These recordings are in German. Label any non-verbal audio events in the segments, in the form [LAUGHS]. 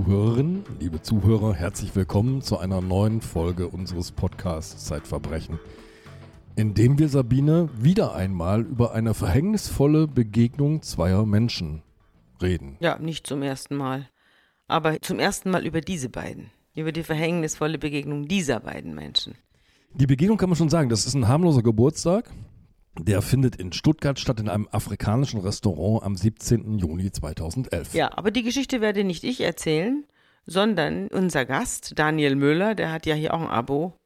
liebe Zuhörerinnen, liebe Zuhörer, herzlich willkommen zu einer neuen Folge unseres Podcasts Zeitverbrechen, in dem wir Sabine wieder einmal über eine verhängnisvolle Begegnung zweier Menschen reden. Ja, nicht zum ersten Mal, aber zum ersten Mal über diese beiden, über die verhängnisvolle Begegnung dieser beiden Menschen. Die Begegnung kann man schon sagen, das ist ein harmloser Geburtstag. Der findet in Stuttgart statt in einem afrikanischen Restaurant am 17. Juni 2011. Ja, aber die Geschichte werde nicht ich erzählen, sondern unser Gast, Daniel Müller, der hat ja hier auch ein Abo.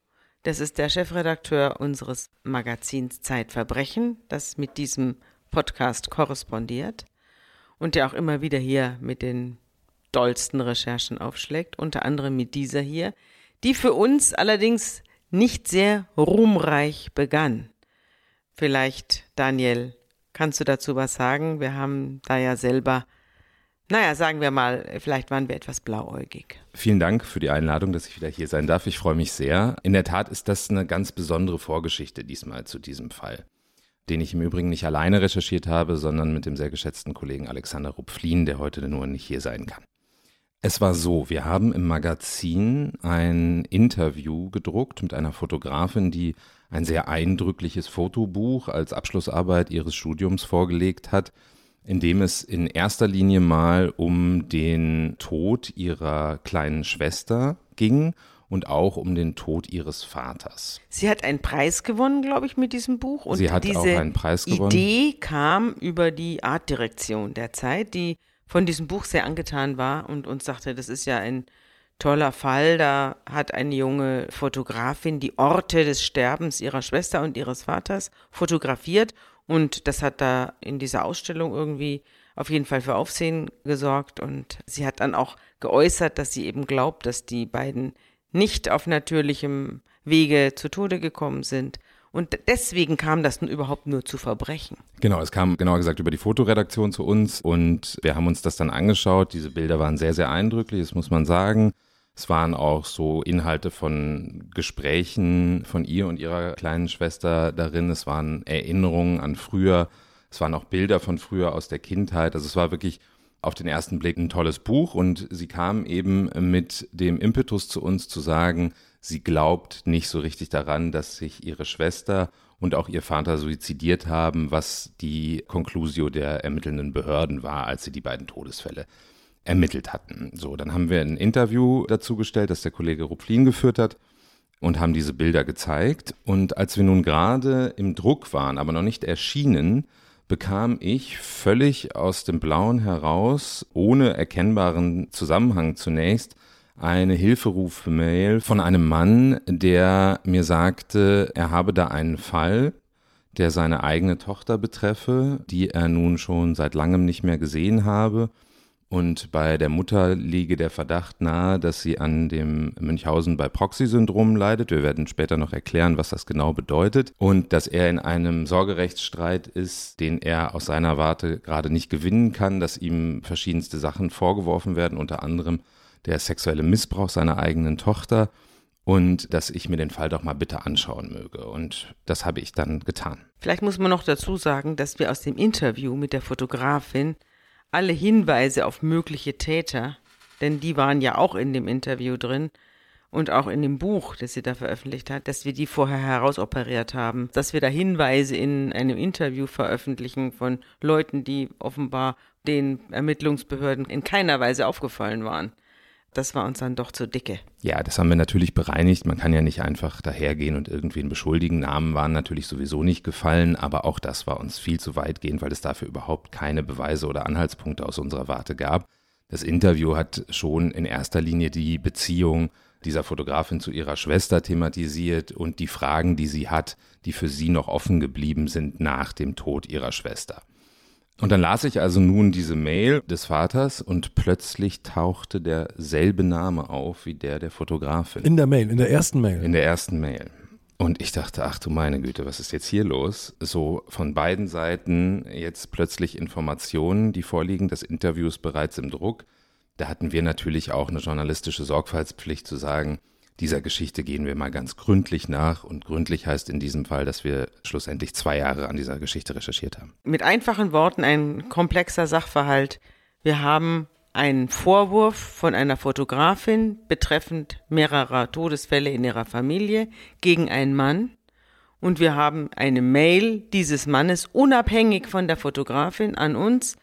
Das ist der Chefredakteur unseres Magazins Zeitverbrechen, das mit diesem Podcast korrespondiert und der auch immer wieder hier mit den dollsten Recherchen aufschlägt, unter anderem mit dieser hier, die für uns allerdings nicht sehr ruhmreich begann. Vielleicht, Daniel, kannst du dazu was sagen? Wir haben da ja selber, naja, sagen wir mal, vielleicht waren wir etwas blauäugig. Vielen Dank für die Einladung, dass ich wieder hier sein darf. Ich freue mich sehr. In der Tat ist das eine ganz besondere Vorgeschichte diesmal zu diesem Fall, den ich im Übrigen nicht alleine recherchiert habe, sondern mit dem sehr geschätzten Kollegen Alexander Rupflin, der heute nur nicht hier sein kann. Es war so, wir haben im Magazin ein Interview gedruckt mit einer Fotografin, die ein sehr eindrückliches Fotobuch als Abschlussarbeit ihres Studiums vorgelegt hat, in dem es in erster Linie mal um den Tod ihrer kleinen Schwester ging und auch um den Tod ihres Vaters. Sie hat einen Preis gewonnen, glaube ich, mit diesem Buch. Und Sie hat diese auch einen Preis gewonnen. Idee kam über die Artdirektion der Zeit, die von diesem Buch sehr angetan war und uns sagte, das ist ja ein toller Fall. Da hat eine junge Fotografin die Orte des Sterbens ihrer Schwester und ihres Vaters fotografiert und das hat da in dieser Ausstellung irgendwie auf jeden Fall für Aufsehen gesorgt und sie hat dann auch geäußert, dass sie eben glaubt, dass die beiden nicht auf natürlichem Wege zu Tode gekommen sind, und deswegen kam das nun überhaupt nur zu Verbrechen. Genau, es kam genauer gesagt über die Fotoredaktion zu uns und wir haben uns das dann angeschaut. Diese Bilder waren sehr, sehr eindrücklich, das muss man sagen. Es waren auch so Inhalte von Gesprächen von ihr und ihrer kleinen Schwester darin. Es waren Erinnerungen an früher. Es waren auch Bilder von früher aus der Kindheit. Also es war wirklich auf den ersten Blick ein tolles Buch und sie kam eben mit dem Impetus zu uns zu sagen, sie glaubt nicht so richtig daran, dass sich ihre Schwester und auch ihr Vater suizidiert haben, was die Conclusio der ermittelnden Behörden war, als sie die beiden Todesfälle ermittelt hatten. So, dann haben wir ein Interview dazu gestellt, das der Kollege Rupflin geführt hat und haben diese Bilder gezeigt. Und als wir nun gerade im Druck waren, aber noch nicht erschienen, bekam ich völlig aus dem Blauen heraus, ohne erkennbaren Zusammenhang zunächst, eine Hilferuf-Mail von einem Mann, der mir sagte, er habe da einen Fall, der seine eigene Tochter betreffe, die er nun schon seit langem nicht mehr gesehen habe und bei der Mutter liege der Verdacht nahe, dass sie an dem Münchhausen bei Proxy-Syndrom leidet. Wir werden später noch erklären, was das genau bedeutet. Und dass er in einem Sorgerechtsstreit ist, den er aus seiner Warte gerade nicht gewinnen kann, dass ihm verschiedenste Sachen vorgeworfen werden, unter anderem der sexuelle Missbrauch seiner eigenen Tochter und dass ich mir den Fall doch mal bitte anschauen möge. Und das habe ich dann getan. Vielleicht muss man noch dazu sagen, dass wir aus dem Interview mit der Fotografin alle Hinweise auf mögliche Täter, denn die waren ja auch in dem Interview drin und auch in dem Buch, das sie da veröffentlicht hat, dass wir die vorher herausoperiert haben, dass wir da Hinweise in einem Interview veröffentlichen von Leuten, die offenbar den Ermittlungsbehörden in keiner Weise aufgefallen waren das war uns dann doch zu dicke. Ja, das haben wir natürlich bereinigt. Man kann ja nicht einfach dahergehen und irgendwen beschuldigen. Namen waren natürlich sowieso nicht gefallen, aber auch das war uns viel zu weitgehend, weil es dafür überhaupt keine Beweise oder Anhaltspunkte aus unserer Warte gab. Das Interview hat schon in erster Linie die Beziehung dieser Fotografin zu ihrer Schwester thematisiert und die Fragen, die sie hat, die für sie noch offen geblieben sind nach dem Tod ihrer Schwester. Und dann las ich also nun diese Mail des Vaters und plötzlich tauchte derselbe Name auf wie der der Fotografin. In der Mail, in der ersten Mail. In der ersten Mail. Und ich dachte, ach du meine Güte, was ist jetzt hier los? So von beiden Seiten jetzt plötzlich Informationen, die vorliegen. Das Interview ist bereits im Druck. Da hatten wir natürlich auch eine journalistische Sorgfaltspflicht zu sagen, dieser Geschichte gehen wir mal ganz gründlich nach. Und gründlich heißt in diesem Fall, dass wir schlussendlich zwei Jahre an dieser Geschichte recherchiert haben. Mit einfachen Worten ein komplexer Sachverhalt. Wir haben einen Vorwurf von einer Fotografin betreffend mehrerer Todesfälle in ihrer Familie gegen einen Mann. Und wir haben eine Mail dieses Mannes unabhängig von der Fotografin an uns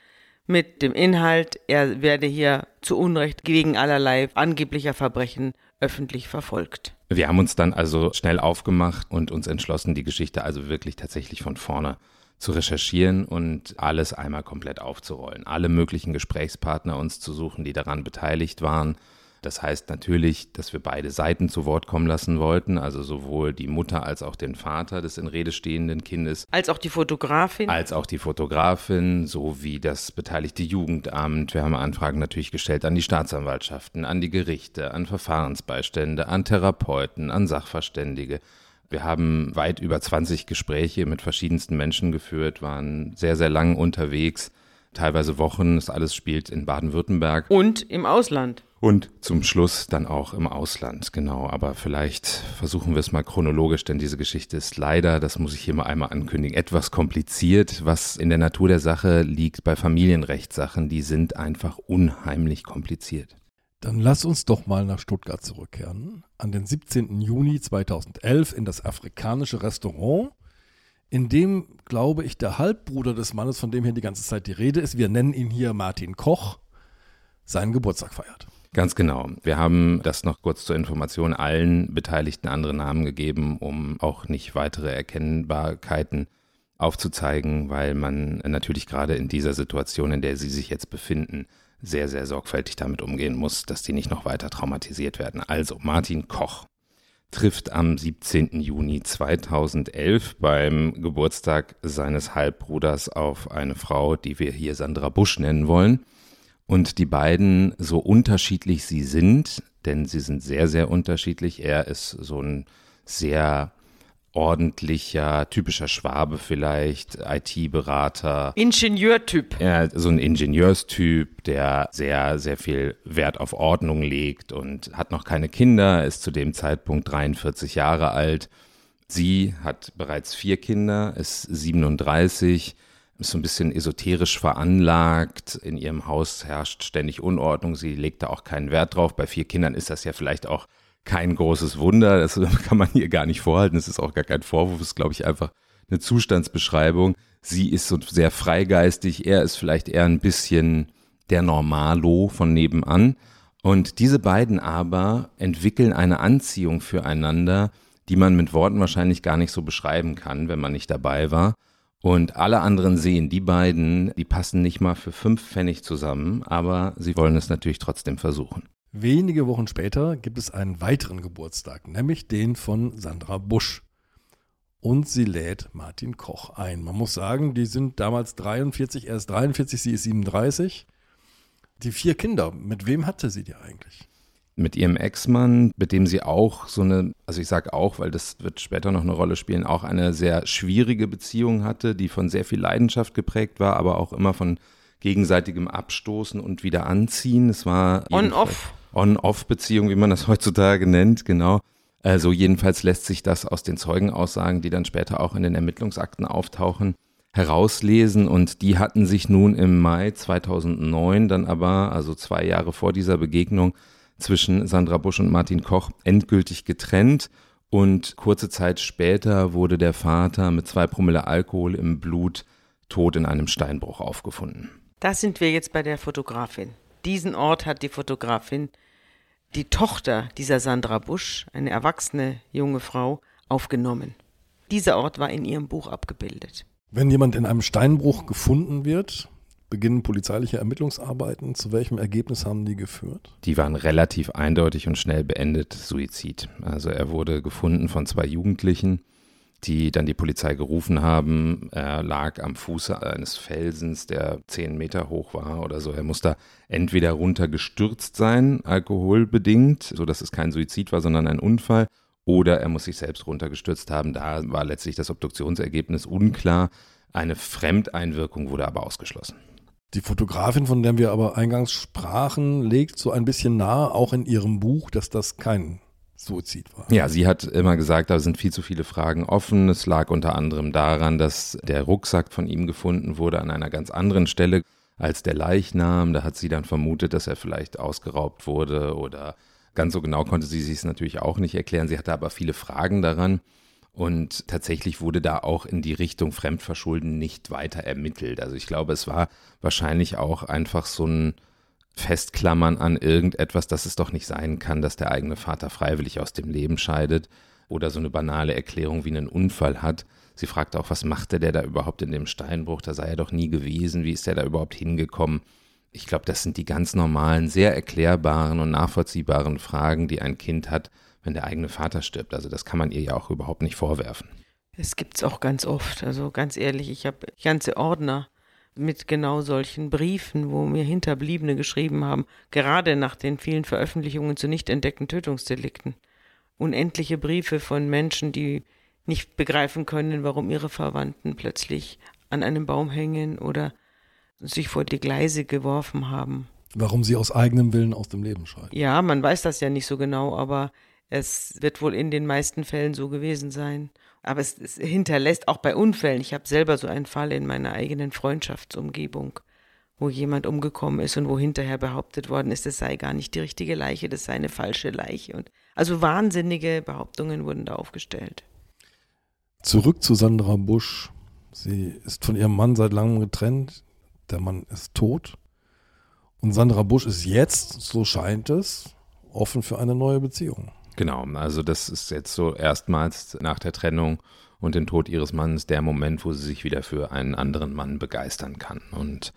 mit dem Inhalt, er werde hier zu Unrecht gegen allerlei angeblicher Verbrechen öffentlich verfolgt. Wir haben uns dann also schnell aufgemacht und uns entschlossen, die Geschichte also wirklich tatsächlich von vorne zu recherchieren und alles einmal komplett aufzurollen. Alle möglichen Gesprächspartner uns zu suchen, die daran beteiligt waren. Das heißt natürlich, dass wir beide Seiten zu Wort kommen lassen wollten, also sowohl die Mutter als auch den Vater des in Rede stehenden Kindes. Als auch die Fotografin. Als auch die Fotografin, sowie das beteiligte Jugendamt. Wir haben Anfragen natürlich gestellt an die Staatsanwaltschaften, an die Gerichte, an Verfahrensbeistände, an Therapeuten, an Sachverständige. Wir haben weit über 20 Gespräche mit verschiedensten Menschen geführt, waren sehr, sehr lang unterwegs, teilweise Wochen. Das alles spielt in Baden-Württemberg. Und im Ausland. Und zum Schluss dann auch im Ausland, genau. Aber vielleicht versuchen wir es mal chronologisch, denn diese Geschichte ist leider, das muss ich hier mal einmal ankündigen, etwas kompliziert. Was in der Natur der Sache liegt bei Familienrechtssachen, die sind einfach unheimlich kompliziert. Dann lass uns doch mal nach Stuttgart zurückkehren. An den 17. Juni 2011 in das afrikanische Restaurant, in dem, glaube ich, der Halbbruder des Mannes, von dem hier die ganze Zeit die Rede ist, wir nennen ihn hier Martin Koch, seinen Geburtstag feiert. Ganz genau. Wir haben das noch kurz zur Information allen Beteiligten andere Namen gegeben, um auch nicht weitere Erkennbarkeiten aufzuzeigen, weil man natürlich gerade in dieser Situation, in der Sie sich jetzt befinden, sehr, sehr sorgfältig damit umgehen muss, dass die nicht noch weiter traumatisiert werden. Also Martin Koch trifft am 17. Juni 2011 beim Geburtstag seines Halbbruders auf eine Frau, die wir hier Sandra Busch nennen wollen. Und die beiden, so unterschiedlich sie sind, denn sie sind sehr, sehr unterschiedlich. Er ist so ein sehr ordentlicher, typischer Schwabe vielleicht, IT-Berater. Ingenieurtyp. Ja, so ein Ingenieurstyp, der sehr, sehr viel Wert auf Ordnung legt und hat noch keine Kinder, ist zu dem Zeitpunkt 43 Jahre alt. Sie hat bereits vier Kinder, ist 37, ist so ein bisschen esoterisch veranlagt. In ihrem Haus herrscht ständig Unordnung. Sie legt da auch keinen Wert drauf. Bei vier Kindern ist das ja vielleicht auch kein großes Wunder. Das [LAUGHS] kann man hier gar nicht vorhalten. Das ist auch gar kein Vorwurf. Das ist, glaube ich, einfach eine Zustandsbeschreibung. Sie ist so sehr freigeistig. Er ist vielleicht eher ein bisschen der Normalo von nebenan. Und diese beiden aber entwickeln eine Anziehung füreinander, die man mit Worten wahrscheinlich gar nicht so beschreiben kann, wenn man nicht dabei war. Und alle anderen sehen, die beiden, die passen nicht mal für fünf Pfennig zusammen, aber sie wollen es natürlich trotzdem versuchen. Wenige Wochen später gibt es einen weiteren Geburtstag, nämlich den von Sandra Busch. Und sie lädt Martin Koch ein. Man muss sagen, die sind damals 43, er ist 43, sie ist 37. Die vier Kinder, mit wem hatte sie die eigentlich? Mit ihrem Ex-Mann, mit dem sie auch so eine, also ich sage auch, weil das wird später noch eine Rolle spielen, auch eine sehr schwierige Beziehung hatte, die von sehr viel Leidenschaft geprägt war, aber auch immer von gegenseitigem Abstoßen und wieder anziehen. Es war on-off. On-Off-Beziehung, wie man das heutzutage nennt, genau. Also jedenfalls lässt sich das aus den Zeugenaussagen, die dann später auch in den Ermittlungsakten auftauchen, herauslesen. Und die hatten sich nun im Mai 2009 dann aber, also zwei Jahre vor dieser Begegnung zwischen Sandra Busch und Martin Koch, endgültig getrennt. Und kurze Zeit später wurde der Vater mit zwei Promille Alkohol im Blut tot in einem Steinbruch aufgefunden. Da sind wir jetzt bei der Fotografin. Diesen Ort hat die Fotografin, die Tochter dieser Sandra Busch, eine erwachsene junge Frau, aufgenommen. Dieser Ort war in ihrem Buch abgebildet. Wenn jemand in einem Steinbruch gefunden wird, beginnen polizeiliche Ermittlungsarbeiten. Zu welchem Ergebnis haben die geführt? Die waren relativ eindeutig und schnell beendet. Suizid. Also er wurde gefunden von zwei Jugendlichen die dann die Polizei gerufen haben. Er lag am Fuße eines Felsens, der zehn Meter hoch war oder so. Er muss da entweder runtergestürzt sein, alkoholbedingt, sodass es kein Suizid war, sondern ein Unfall, oder er muss sich selbst runtergestürzt haben. Da war letztlich das Obduktionsergebnis unklar. Eine Fremdeinwirkung wurde aber ausgeschlossen. Die Fotografin, von der wir aber eingangs sprachen, legt so ein bisschen nahe, auch in ihrem Buch, dass das kein Suizid war. Ja, sie hat immer gesagt, da sind viel zu viele Fragen offen. Es lag unter anderem daran, dass der Rucksack von ihm gefunden wurde an einer ganz anderen Stelle. als der Leichnam. Da hat sie dann vermutet, dass er vielleicht ausgeraubt wurde oder ganz so genau konnte sie sich es natürlich auch nicht erklären. Sie hatte aber viele Fragen daran. Und tatsächlich wurde da auch in die Richtung Fremdverschulden nicht weiter ermittelt. Also ich glaube, es war wahrscheinlich auch einfach so ein Festklammern an irgendetwas, dass es doch nicht sein kann, dass der eigene Vater freiwillig aus dem Leben scheidet oder so eine banale Erklärung wie einen Unfall hat. Sie fragte auch, was machte der da überhaupt in dem Steinbruch? Da sei er doch nie gewesen. Wie ist der da überhaupt hingekommen? Ich glaube, das sind die ganz normalen, sehr erklärbaren und nachvollziehbaren Fragen, die ein Kind hat, wenn der eigene Vater stirbt. Also das kann man ihr ja auch überhaupt nicht vorwerfen. Das gibt es auch ganz oft. Also ganz ehrlich, ich habe ganze Ordner mit genau solchen Briefen, wo mir Hinterbliebene geschrieben haben, gerade nach den vielen Veröffentlichungen zu nicht entdeckten Tötungsdelikten. Unendliche Briefe von Menschen, die nicht begreifen können, warum ihre Verwandten plötzlich an einem Baum hängen oder sich vor die Gleise geworfen haben. Warum sie aus eigenem Willen aus dem Leben scheiden. Ja, man weiß das ja nicht so genau, aber es wird wohl in den meisten Fällen so gewesen sein. Aber es, es hinterlässt auch bei Unfällen. Ich habe selber so einen Fall in meiner eigenen Freundschaftsumgebung, wo jemand umgekommen ist und wo hinterher behauptet worden ist, es sei gar nicht die richtige Leiche, das sei eine falsche Leiche. Und also wahnsinnige Behauptungen wurden da aufgestellt. Zurück zu Sandra Busch. Sie ist von ihrem Mann seit langem getrennt. Der Mann ist tot. Und Sandra Busch ist jetzt, so scheint es, offen für eine neue Beziehung. Genau, also das ist jetzt so erstmals nach der Trennung und dem Tod ihres Mannes der Moment, wo sie sich wieder für einen anderen Mann begeistern kann. Und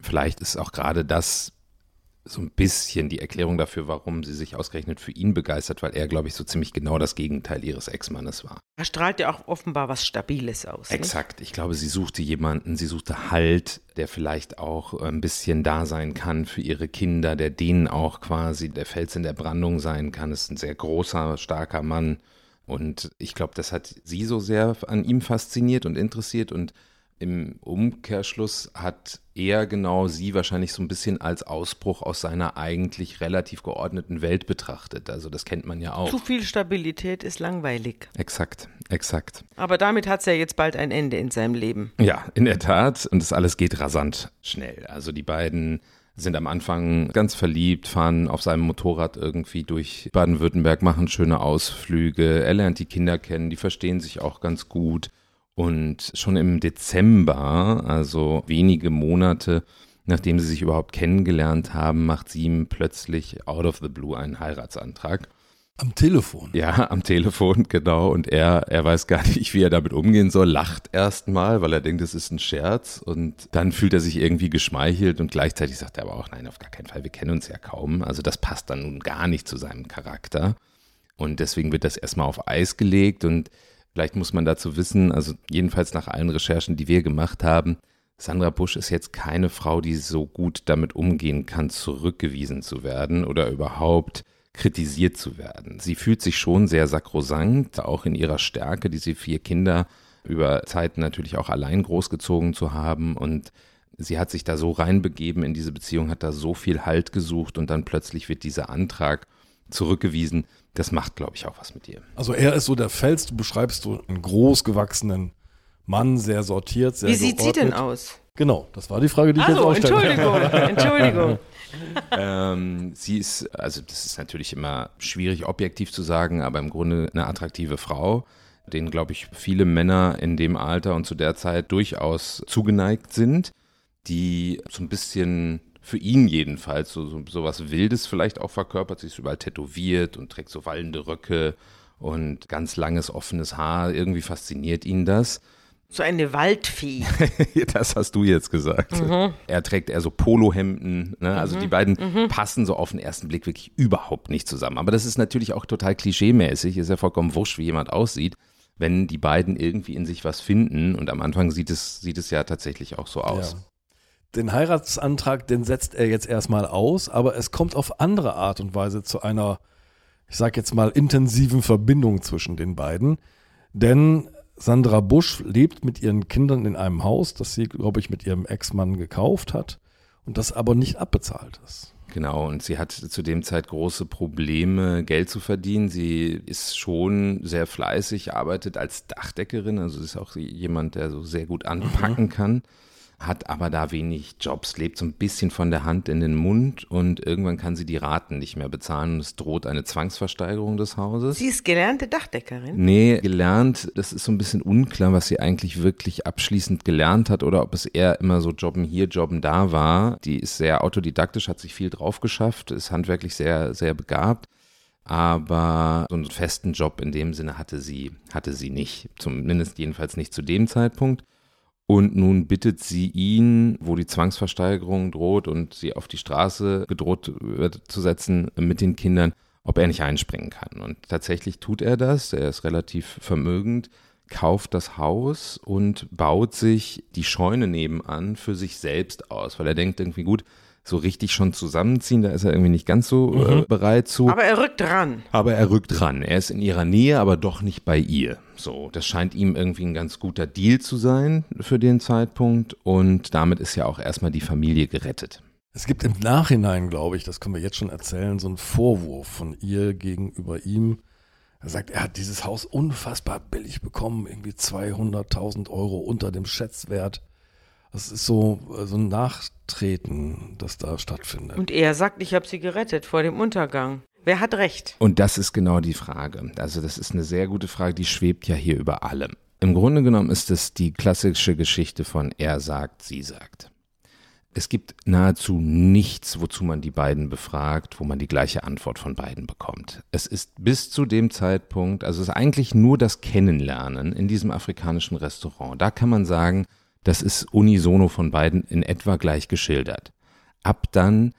vielleicht ist auch gerade das so ein bisschen die Erklärung dafür, warum sie sich ausgerechnet für ihn begeistert, weil er, glaube ich, so ziemlich genau das Gegenteil ihres Ex-Mannes war. Er strahlt ja auch offenbar was Stabiles aus. Exakt. Nicht? Ich glaube, sie suchte jemanden, sie suchte Halt, der vielleicht auch ein bisschen da sein kann für ihre Kinder, der denen auch quasi der Fels in der Brandung sein kann. Es ist ein sehr großer, starker Mann. Und ich glaube, das hat sie so sehr an ihm fasziniert und interessiert und im Umkehrschluss hat er genau sie wahrscheinlich so ein bisschen als Ausbruch aus seiner eigentlich relativ geordneten Welt betrachtet. Also das kennt man ja auch. Zu viel Stabilität ist langweilig. Exakt, exakt. Aber damit hat es ja jetzt bald ein Ende in seinem Leben. Ja, in der Tat. Und das alles geht rasant schnell. Also die beiden sind am Anfang ganz verliebt, fahren auf seinem Motorrad irgendwie durch Baden-Württemberg, machen schöne Ausflüge. Er lernt die Kinder kennen, die verstehen sich auch ganz gut. Und schon im Dezember, also wenige Monate nachdem sie sich überhaupt kennengelernt haben, macht sie ihm plötzlich out of the blue einen Heiratsantrag. Am Telefon. Ja, am Telefon, [LAUGHS] genau. Und er, er weiß gar nicht, wie er damit umgehen soll, lacht erstmal, weil er denkt, es ist ein Scherz. Und dann fühlt er sich irgendwie geschmeichelt und gleichzeitig sagt er aber auch, nein, auf gar keinen Fall, wir kennen uns ja kaum. Also das passt dann nun gar nicht zu seinem Charakter. Und deswegen wird das erstmal auf Eis gelegt und Vielleicht muss man dazu wissen, also jedenfalls nach allen Recherchen, die wir gemacht haben, Sandra Busch ist jetzt keine Frau, die so gut damit umgehen kann, zurückgewiesen zu werden oder überhaupt kritisiert zu werden. Sie fühlt sich schon sehr sakrosankt, auch in ihrer Stärke, diese vier Kinder über Zeiten natürlich auch allein großgezogen zu haben und sie hat sich da so reinbegeben in diese Beziehung, hat da so viel Halt gesucht und dann plötzlich wird dieser Antrag zurückgewiesen das macht, glaube ich, auch was mit dir. Also er ist so der Fels, du beschreibst so einen großgewachsenen Mann, sehr sortiert, sehr Wie sieht geordnet. sie denn aus? Genau, das war die Frage, die ich also, jetzt auch Entschuldigung, [LAUGHS] Entschuldigung. ähm, sie ist, also das ist natürlich immer schwierig objektiv zu sagen, aber im Grunde eine attraktive Frau, denen, glaube ich, viele Männer in dem Alter und zu der Zeit durchaus zugeneigt sind, die so ein bisschen für ihn jedenfalls so, so, so was Wildes vielleicht auch verkörpert. Sie ist überall tätowiert und trägt so wallende Röcke und ganz langes, offenes Haar. Irgendwie fasziniert ihn das. So eine Waldfee. [LAUGHS] das hast du jetzt gesagt. Mhm. Er trägt eher so Polohemden. Ne? Also mhm. die beiden mhm. passen so auf den ersten Blick wirklich überhaupt nicht zusammen. Aber das ist natürlich auch total klischeemäßig. Ist ja vollkommen wurscht, wie jemand aussieht, wenn die beiden irgendwie in sich was finden. Und am Anfang sieht es, sieht es ja tatsächlich auch so aus. Ja. Den Heiratsantrag, den setzt er jetzt erstmal aus, aber es kommt auf andere Art und Weise zu einer, ich sag jetzt mal, intensiven Verbindung zwischen den beiden. Denn Sandra Busch lebt mit ihren Kindern in einem Haus, das sie, glaube ich, mit ihrem Ex-Mann gekauft hat und das aber nicht abbezahlt ist. Genau, und sie hat zu dem Zeit große Probleme, Geld zu verdienen. Sie ist schon sehr fleißig, arbeitet als Dachdeckerin, also ist auch jemand, der so sehr gut anpacken mhm. kann hat aber da wenig Jobs, lebt so ein bisschen von der Hand in den Mund und irgendwann kann sie die Raten nicht mehr bezahlen und es droht eine Zwangsversteigerung des Hauses. Sie ist gelernte Dachdeckerin? Nee, gelernt, das ist so ein bisschen unklar, was sie eigentlich wirklich abschließend gelernt hat oder ob es eher immer so Jobben hier, Jobben da war. Die ist sehr autodidaktisch, hat sich viel drauf geschafft, ist handwerklich sehr, sehr begabt aber so einen festen Job in dem Sinne hatte sie, hatte sie nicht. Zumindest jedenfalls nicht zu dem Zeitpunkt. Und nun bittet sie ihn, wo die Zwangsversteigerung droht und sie auf die Straße gedroht wird zu setzen mit den Kindern, ob er nicht einspringen kann. Und tatsächlich tut er das. Er ist relativ vermögend, kauft das Haus und baut sich die Scheune nebenan für sich selbst aus, weil er denkt irgendwie gut, so richtig schon zusammenziehen, da ist er irgendwie nicht ganz so äh, mhm. äh, bereit zu. Aber er rückt ran. Aber er rückt ran. Er ist in ihrer Nähe, aber doch nicht bei ihr. So, das scheint ihm irgendwie ein ganz guter Deal zu sein für den Zeitpunkt und damit ist ja auch erstmal die Familie gerettet. Es gibt im Nachhinein, glaube ich, das können wir jetzt schon erzählen, so einen Vorwurf von ihr gegenüber ihm. Er sagt, er hat dieses Haus unfassbar billig bekommen, irgendwie 200.000 Euro unter dem Schätzwert. Das ist so, so ein Nachtreten, das da stattfindet. Und er sagt, ich habe sie gerettet vor dem Untergang. Wer hat recht? Und das ist genau die Frage. Also das ist eine sehr gute Frage, die schwebt ja hier über allem. Im Grunde genommen ist es die klassische Geschichte von er sagt, sie sagt. Es gibt nahezu nichts, wozu man die beiden befragt, wo man die gleiche Antwort von beiden bekommt. Es ist bis zu dem Zeitpunkt, also es ist eigentlich nur das Kennenlernen in diesem afrikanischen Restaurant. Da kann man sagen, das ist unisono von beiden in etwa gleich geschildert. Ab dann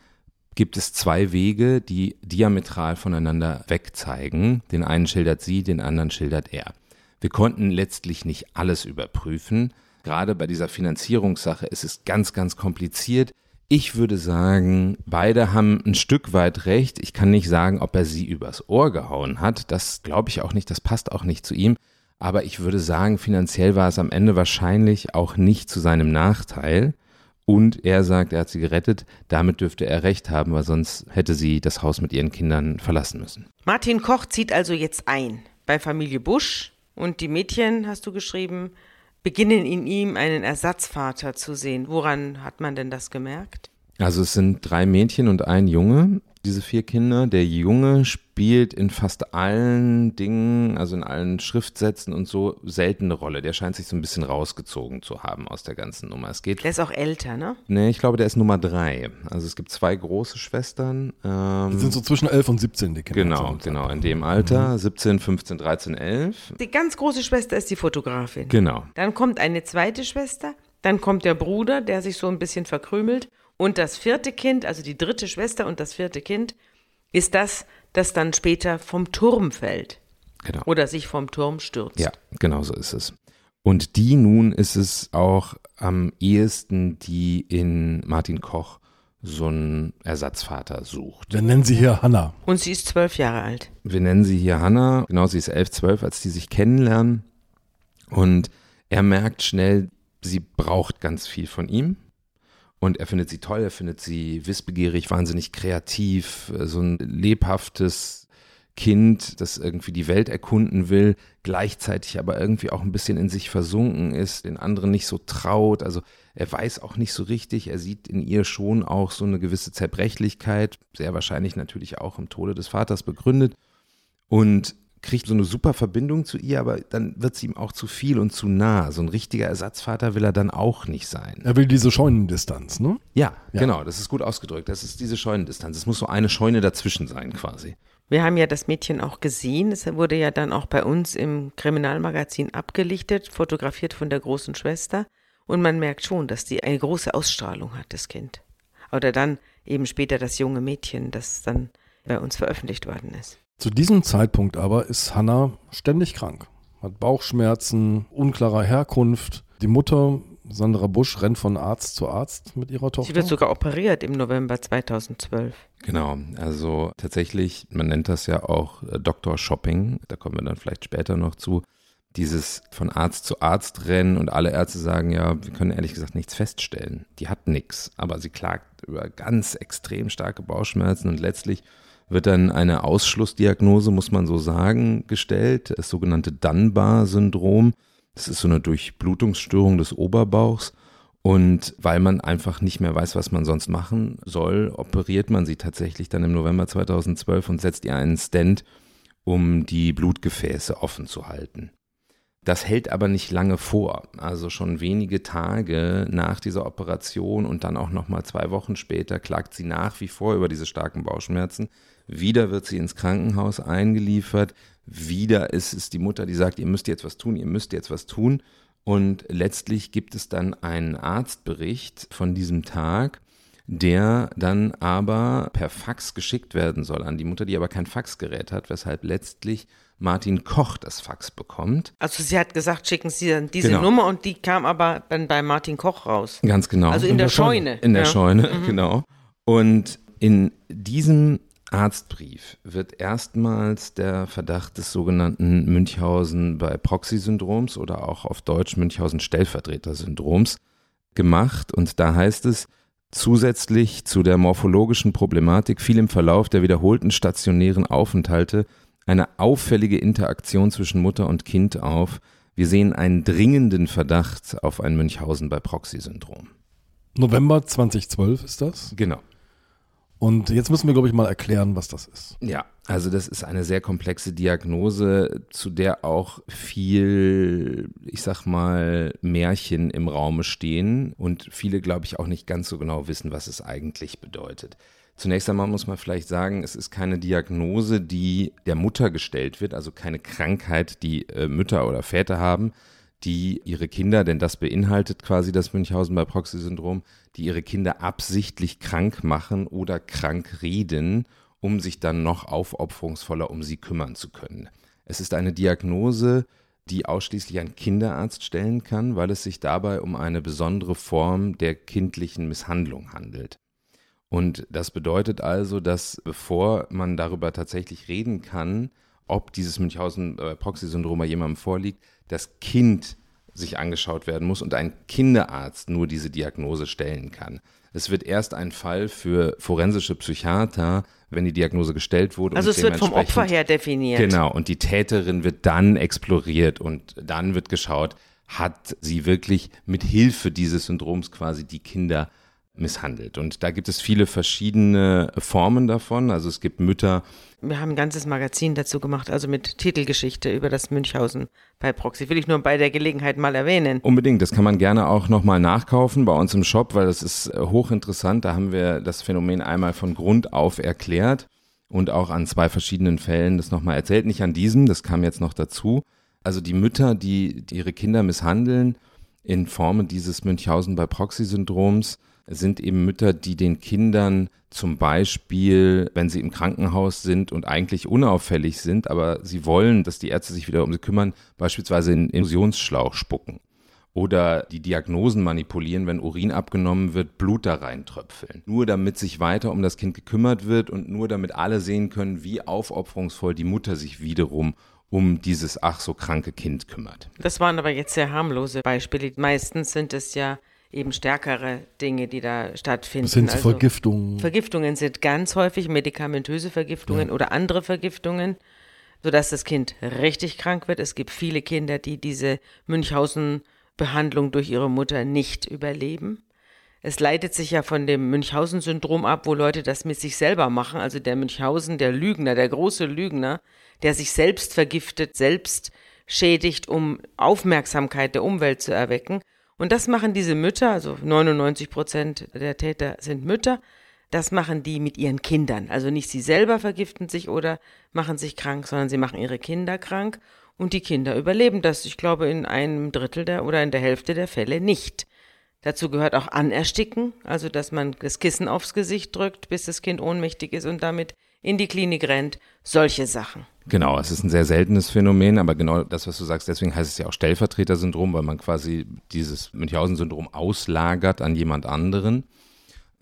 gibt es zwei Wege, die diametral voneinander wegzeigen. Den einen schildert sie, den anderen schildert er. Wir konnten letztlich nicht alles überprüfen. Gerade bei dieser Finanzierungssache ist es ganz, ganz kompliziert. Ich würde sagen, beide haben ein Stück weit recht. Ich kann nicht sagen, ob er sie übers Ohr gehauen hat. Das glaube ich auch nicht. Das passt auch nicht zu ihm. Aber ich würde sagen, finanziell war es am Ende wahrscheinlich auch nicht zu seinem Nachteil. Und er sagt, er hat sie gerettet. Damit dürfte er recht haben, weil sonst hätte sie das Haus mit ihren Kindern verlassen müssen. Martin Koch zieht also jetzt ein bei Familie Busch. Und die Mädchen, hast du geschrieben, beginnen in ihm einen Ersatzvater zu sehen. Woran hat man denn das gemerkt? Also es sind drei Mädchen und ein Junge diese vier Kinder. Der Junge spielt in fast allen Dingen, also in allen Schriftsätzen und so, seltene Rolle. Der scheint sich so ein bisschen rausgezogen zu haben aus der ganzen Nummer. Es geht. Der ist auch älter, ne? Nee, ich glaube, der ist Nummer drei. Also es gibt zwei große Schwestern. Ähm, die sind so zwischen 11 und 17, die Kinder. Genau, genau, in dem Alter. Mhm. 17, 15, 13, 11. Die ganz große Schwester ist die Fotografin. Genau. Dann kommt eine zweite Schwester. Dann kommt der Bruder, der sich so ein bisschen verkrümelt. Und das vierte Kind, also die dritte Schwester und das vierte Kind, ist das, das dann später vom Turm fällt. Genau. Oder sich vom Turm stürzt. Ja, genau so ist es. Und die nun ist es auch am ehesten, die in Martin Koch so einen Ersatzvater sucht. Wir nennen sie hier Hanna. Und sie ist zwölf Jahre alt. Wir nennen sie hier Hanna. Genau, sie ist elf, zwölf, als die sich kennenlernen. Und er merkt schnell, sie braucht ganz viel von ihm. Und er findet sie toll, er findet sie wissbegierig, wahnsinnig kreativ, äh, so ein lebhaftes Kind, das irgendwie die Welt erkunden will, gleichzeitig aber irgendwie auch ein bisschen in sich versunken ist, den anderen nicht so traut. Also er weiß auch nicht so richtig, er sieht in ihr schon auch so eine gewisse Zerbrechlichkeit, sehr wahrscheinlich natürlich auch im Tode des Vaters begründet. Und kriegt so eine super Verbindung zu ihr, aber dann wird es ihm auch zu viel und zu nah. So ein richtiger Ersatzvater will er dann auch nicht sein. Er will diese Scheunendistanz, ne? Ja, ja, genau, das ist gut ausgedrückt. Das ist diese Scheunendistanz. Es muss so eine Scheune dazwischen sein, quasi. Wir haben ja das Mädchen auch gesehen. Es wurde ja dann auch bei uns im Kriminalmagazin abgelichtet, fotografiert von der großen Schwester. Und man merkt schon, dass die eine große Ausstrahlung hat, das Kind. Oder dann eben später das junge Mädchen, das dann bei uns veröffentlicht worden ist. Zu diesem Zeitpunkt aber ist Hannah ständig krank, hat Bauchschmerzen, unklarer Herkunft. Die Mutter, Sandra Busch, rennt von Arzt zu Arzt mit ihrer Tochter. Sie wird sogar operiert im November 2012. Genau, also tatsächlich, man nennt das ja auch äh, Doktor Shopping, da kommen wir dann vielleicht später noch zu. Dieses von Arzt zu Arzt rennen und alle Ärzte sagen, ja, wir können ehrlich gesagt nichts feststellen. Die hat nichts, aber sie klagt über ganz extrem starke Bauchschmerzen und letztlich wird dann eine Ausschlussdiagnose, muss man so sagen, gestellt, das sogenannte Dunbar-Syndrom. Das ist so eine Durchblutungsstörung des Oberbauchs. Und weil man einfach nicht mehr weiß, was man sonst machen soll, operiert man sie tatsächlich dann im November 2012 und setzt ihr einen Stent, um die Blutgefäße offen zu halten. Das hält aber nicht lange vor. Also schon wenige Tage nach dieser Operation und dann auch noch mal zwei Wochen später klagt sie nach wie vor über diese starken Bauchschmerzen. Wieder wird sie ins Krankenhaus eingeliefert. Wieder ist es die Mutter, die sagt, ihr müsst jetzt was tun, ihr müsst jetzt was tun. Und letztlich gibt es dann einen Arztbericht von diesem Tag, der dann aber per Fax geschickt werden soll an die Mutter, die aber kein Faxgerät hat, weshalb letztlich Martin Koch das Fax bekommt. Also sie hat gesagt, schicken Sie dann diese Genau. Nummer und die kam aber dann bei Martin Koch raus. Ganz genau. Also in, der, Scheune. In der ja. Scheune, genau. Und in diesem Arztbrief wird erstmals der Verdacht des sogenannten Münchhausen bei Proxy-Syndroms oder auch auf Deutsch Münchhausen-Stellvertreter-Syndroms gemacht. Und da heißt es, zusätzlich zu der morphologischen Problematik fiel im Verlauf der wiederholten stationären Aufenthalte eine auffällige Interaktion zwischen Mutter und Kind auf. Wir sehen einen dringenden Verdacht auf ein Münchhausen bei Proxy-Syndrom. November 2012 ist das. Genau. Und jetzt müssen wir, glaube ich, mal erklären, was das ist. Ja, also das ist eine sehr komplexe Diagnose, zu der auch viel, ich sag mal, Märchen im Raume stehen und viele, glaube ich, auch nicht ganz so genau wissen, was es eigentlich bedeutet. Zunächst einmal muss man vielleicht sagen, es ist keine Diagnose, die der Mutter gestellt wird, also keine Krankheit, die äh, Mütter oder Väter haben, die ihre Kinder, denn das beinhaltet quasi das Münchhausen bei Proxy-Syndrom, die ihre Kinder absichtlich krank machen oder krank reden, um sich dann noch aufopferungsvoller um sie kümmern zu können. Es ist eine Diagnose, die ausschließlich ein Kinderarzt stellen kann, weil es sich dabei um eine besondere Form der kindlichen Misshandlung handelt. Und das bedeutet also, dass bevor man darüber tatsächlich reden kann, ob dieses Münchhausen-Proxy-Syndrom bei jemandem vorliegt, das Kind sich angeschaut werden muss und ein Kinderarzt nur diese Diagnose stellen kann. Es wird erst ein Fall für forensische Psychiater, wenn die Diagnose gestellt wurde. Also und es wird vom Opfer her definiert. Genau, und die Täterin wird dann exploriert und dann wird geschaut, hat sie wirklich mit Hilfe dieses Syndroms quasi die Kinder misshandelt. Und da gibt es viele verschiedene Formen davon. Also es gibt Mütter, Wir haben ein ganzes Magazin dazu gemacht, also mit Titelgeschichte über das Münchhausen bei Proxy. Will ich nur bei der Gelegenheit mal erwähnen. Unbedingt, das kann man gerne auch nochmal nachkaufen bei uns im Shop, weil das ist äh, hochinteressant. Da haben wir das Phänomen einmal von Grund auf erklärt und auch an zwei verschiedenen Fällen das nochmal erzählt. Nicht an diesem, das kam jetzt noch dazu. Also die Mütter, die, die ihre Kinder misshandeln in Form dieses Münchhausen bei Proxy-Syndroms, sind eben Mütter, die den Kindern zum Beispiel, wenn sie im Krankenhaus sind und eigentlich unauffällig sind, aber sie wollen, dass die Ärzte sich wieder um sie kümmern, beispielsweise in Infusionsschlauch spucken. Oder die Diagnosen manipulieren, wenn Urin abgenommen wird, Blut da reintröpfeln. Nur damit sich weiter um das Kind gekümmert wird und nur damit alle sehen können, wie aufopferungsvoll die Mutter sich wiederum um dieses ach so kranke Kind kümmert. Das waren aber jetzt sehr harmlose Beispiele. Meistens sind es ja eben stärkere Dinge, die da stattfinden. Hin zu Also Vergiftungen. Vergiftungen sind ganz häufig medikamentöse Vergiftungen oder andere Vergiftungen, sodass das Kind richtig krank wird. Es gibt viele Kinder, die diese Münchhausen-Behandlung durch ihre Mutter nicht überleben. Es leitet sich ja von dem Münchhausen-Syndrom ab, wo Leute das mit sich selber machen. Also der Münchhausen, der Lügner, der große Lügner, der sich selbst vergiftet, selbst schädigt, um Aufmerksamkeit der Umwelt zu erwecken. Und das machen diese Mütter, also 99 Prozent der Täter sind Mütter, das machen die mit ihren Kindern. Also nicht sie selber vergiften sich oder machen sich krank, sondern sie machen ihre Kinder krank und die Kinder überleben das, ich glaube, in einem Drittel der oder in der Hälfte der Fälle nicht. Dazu gehört auch Anersticken, also dass man das Kissen aufs Gesicht drückt, bis das Kind ohnmächtig ist und damit in die Klinik rennt. Solche Sachen. Genau, es ist ein sehr seltenes Phänomen, aber genau das, was du sagst, deswegen heißt es ja auch Stellvertreter-Syndrom, weil man quasi dieses Münchhausen-Syndrom auslagert an jemand anderen.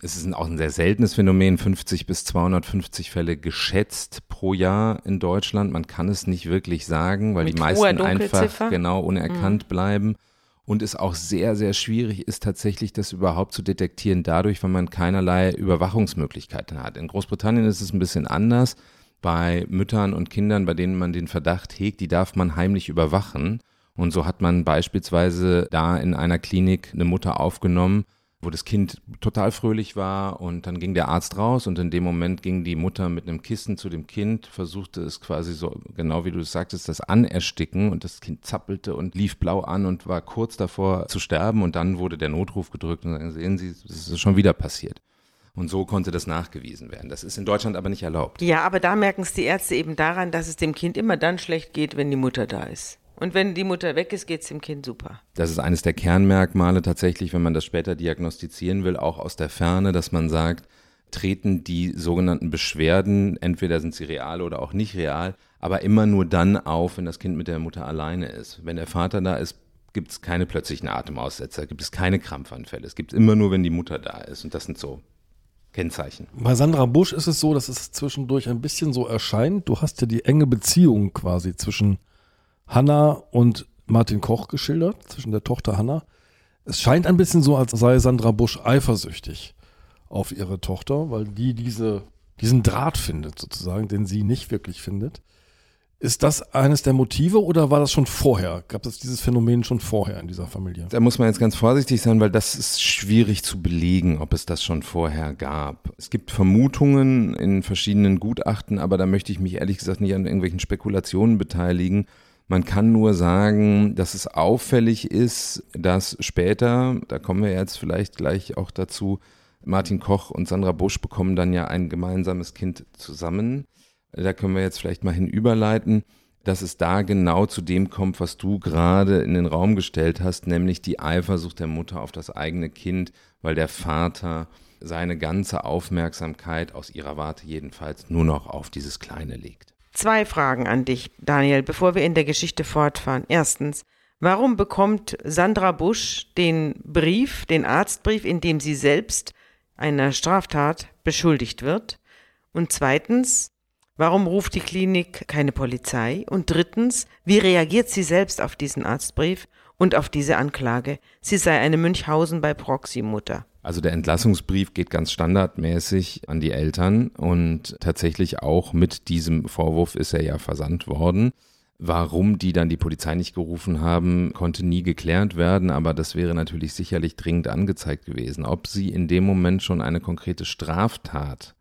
Es ist auch ein sehr seltenes Phänomen, 50 bis 250 Fälle geschätzt pro Jahr in Deutschland. Man kann es nicht wirklich sagen, weil Mit die meisten einfach? Mhm. genau unerkannt bleiben. Und es auch sehr, sehr schwierig ist, tatsächlich das überhaupt zu detektieren, dadurch, weil man keinerlei Überwachungsmöglichkeiten hat. In Großbritannien ist es ein bisschen anders. Bei Müttern und Kindern, bei denen man den Verdacht hegt, die darf man heimlich überwachen. Und so hat man beispielsweise da in einer Klinik eine Mutter aufgenommen, wo das Kind total fröhlich war und dann ging der Arzt raus und in dem Moment ging die Mutter mit einem Kissen zu dem Kind, versuchte es quasi so, genau wie du es sagtest, das anersticken und das Kind zappelte und lief blau an und war kurz davor zu sterben und dann wurde der Notruf gedrückt und dann sehen Sie, es ist schon wieder passiert. Und so konnte das nachgewiesen werden. Das ist in Deutschland aber nicht erlaubt. Ja, aber da merken es die Ärzte eben daran, dass es dem Kind immer dann schlecht geht, wenn die Mutter da ist. Und wenn die Mutter weg ist, geht es dem Kind super. Das ist eines der Kernmerkmale tatsächlich, wenn man das später diagnostizieren will, auch aus der Ferne, dass man sagt, treten die sogenannten Beschwerden, entweder sind sie real oder auch nicht real, aber immer nur dann auf, wenn das Kind mit der Mutter alleine ist. Wenn der Vater da ist, gibt es keine plötzlichen Atemaussetzer, gibt es keine Krampfanfälle. Es gibt immer nur, wenn die Mutter da ist. Und das sind so Kennzeichen. Bei Sandra Busch ist es so, dass es zwischendurch ein bisschen so erscheint. Du hast ja die enge Beziehung quasi zwischen Hanna und Martin Koch geschildert, zwischen der Tochter Hanna. Es scheint ein bisschen so, als sei Sandra Busch eifersüchtig auf ihre Tochter, weil die diese, diesen Draht findet, sozusagen, den sie nicht wirklich findet. Ist das eines der Motive oder war das schon vorher? Gab es dieses Phänomen schon vorher in dieser Familie? Da muss man jetzt ganz vorsichtig sein, weil das ist schwierig zu belegen, ob es das schon vorher gab. Es gibt Vermutungen in verschiedenen Gutachten, aber da möchte ich mich ehrlich gesagt nicht an irgendwelchen Spekulationen beteiligen. Man kann nur sagen, dass es auffällig ist, dass später, da kommen wir jetzt vielleicht gleich auch dazu, Martin Koch und Sandra Busch bekommen dann ja ein gemeinsames Kind zusammen. Da können wir jetzt vielleicht mal hinüberleiten, dass es da genau zu dem kommt, was du gerade in den Raum gestellt hast, nämlich die Eifersucht der Mutter auf das eigene Kind, weil der Vater seine ganze Aufmerksamkeit aus ihrer Warte jedenfalls nur noch auf dieses Kleine legt. Zwei Fragen an dich, Daniel, bevor wir in der Geschichte fortfahren. Erstens, warum bekommt Sandra Busch den Brief, den Arztbrief, in dem sie selbst einer Straftat beschuldigt wird? Und zweitens, warum ruft die Klinik keine Polizei? Und drittens, wie reagiert sie selbst auf diesen Arztbrief und auf diese Anklage? Sie sei eine Münchhausen bei Proxy-Mutter. Also der Entlassungsbrief geht ganz standardmäßig an die Eltern und tatsächlich auch mit diesem Vorwurf ist er ja versandt worden. Warum die dann die Polizei nicht gerufen haben, konnte nie geklärt werden, aber das wäre natürlich sicherlich dringend angezeigt gewesen. Ob sie in dem Moment schon eine konkrete Straftat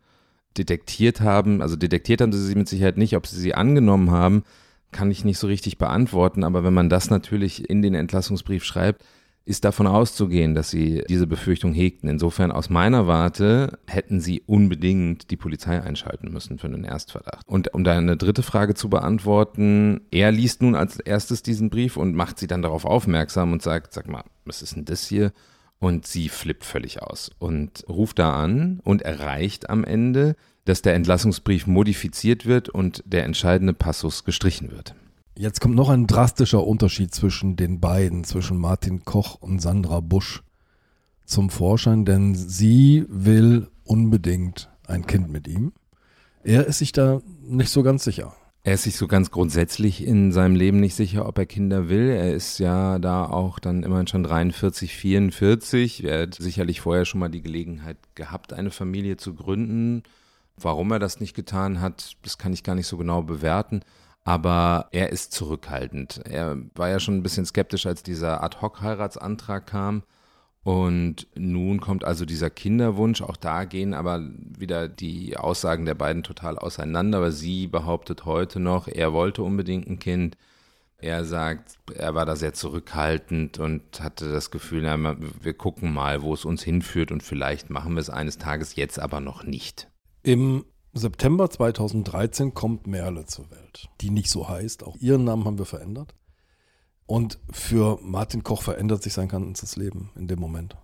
detektiert haben, also detektiert haben sie sie mit Sicherheit nicht, ob sie sie angenommen haben, kann ich nicht so richtig beantworten, aber wenn man das natürlich in den Entlassungsbrief schreibt, ist davon auszugehen, dass sie diese Befürchtung hegten. Insofern aus meiner Warte hätten sie unbedingt die Polizei einschalten müssen für einen Erstverdacht. Und um deine dritte Frage zu beantworten, er liest nun als erstes diesen Brief und macht sie dann darauf aufmerksam und sagt, sag mal, was ist denn das hier? Und sie flippt völlig aus und ruft da an und erreicht am Ende, dass der Entlassungsbrief modifiziert wird und der entscheidende Passus gestrichen wird. Jetzt kommt noch ein drastischer Unterschied zwischen den beiden, zwischen Martin Koch und Sandra Busch zum Vorschein, denn sie will unbedingt ein Kind mit ihm. Er ist sich da nicht so ganz sicher. Er ist sich so ganz grundsätzlich in seinem Leben nicht sicher, ob er Kinder will. Er ist ja da auch dann immerhin schon 43, 44. Er hat sicherlich vorher schon mal die Gelegenheit gehabt, eine Familie zu gründen. Warum er das nicht getan hat, das kann ich gar nicht so genau bewerten aber er ist zurückhaltend. Er war ja schon ein bisschen skeptisch, als dieser Ad-Hoc-Heiratsantrag kam. Und nun kommt also dieser Kinderwunsch. Auch da gehen aber wieder die Aussagen der beiden total auseinander. Aber sie behauptet heute noch, er wollte unbedingt ein Kind. Er sagt, er war da sehr zurückhaltend und hatte das Gefühl, na, wir gucken mal, wo es uns hinführt und vielleicht machen wir es eines Tages, jetzt aber noch nicht. Im September 2013 kommt Merle zur Welt, die nicht so heißt. Auch ihren Namen haben wir verändert. Und für Martin Koch verändert sich sein ganzes Leben in dem Moment.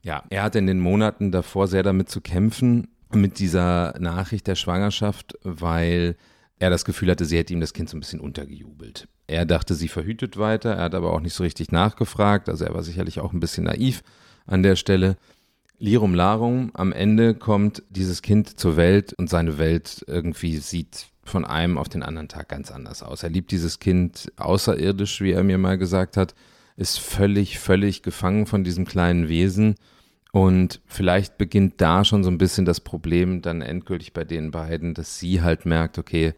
Ja, er hatte in den Monaten davor sehr damit zu kämpfen, mit dieser Nachricht der Schwangerschaft, weil er das Gefühl hatte, sie hätte ihm das Kind so ein bisschen untergejubelt. Er dachte, sie verhütet weiter, er hat aber auch nicht so richtig nachgefragt, also er war sicherlich auch ein bisschen naiv an der Stelle. Lirum Larum, am Ende kommt dieses Kind zur Welt und seine Welt irgendwie sieht von einem auf den anderen Tag ganz anders aus. Er liebt dieses Kind außerirdisch, wie er mir mal gesagt hat, ist völlig, völlig gefangen von diesem kleinen Wesen. Und vielleicht beginnt da schon so ein bisschen das Problem dann endgültig bei den beiden, dass sie halt merkt, okay,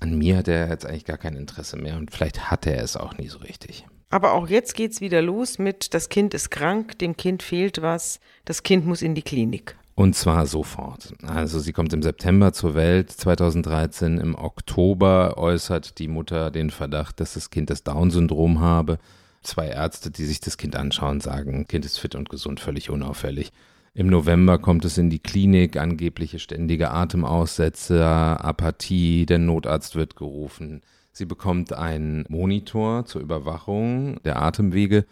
an mir hat er jetzt eigentlich gar kein Interesse mehr und vielleicht hat er es auch nie so richtig. Aber auch jetzt geht es wieder los mit, das Kind ist krank, dem Kind fehlt was, das Kind muss in die Klinik. Und zwar sofort. Also sie kommt im September zur Welt 2013. Im Oktober äußert die Mutter den Verdacht, dass das Kind das Down-Syndrom habe. Zwei Ärzte, die sich das Kind anschauen, sagen, Kind ist fit und gesund, völlig unauffällig. Im November kommt es in die Klinik, angebliche ständige Atemaussätze, Apathie, der Notarzt wird gerufen. Sie bekommt einen Monitor zur Überwachung der Atemwege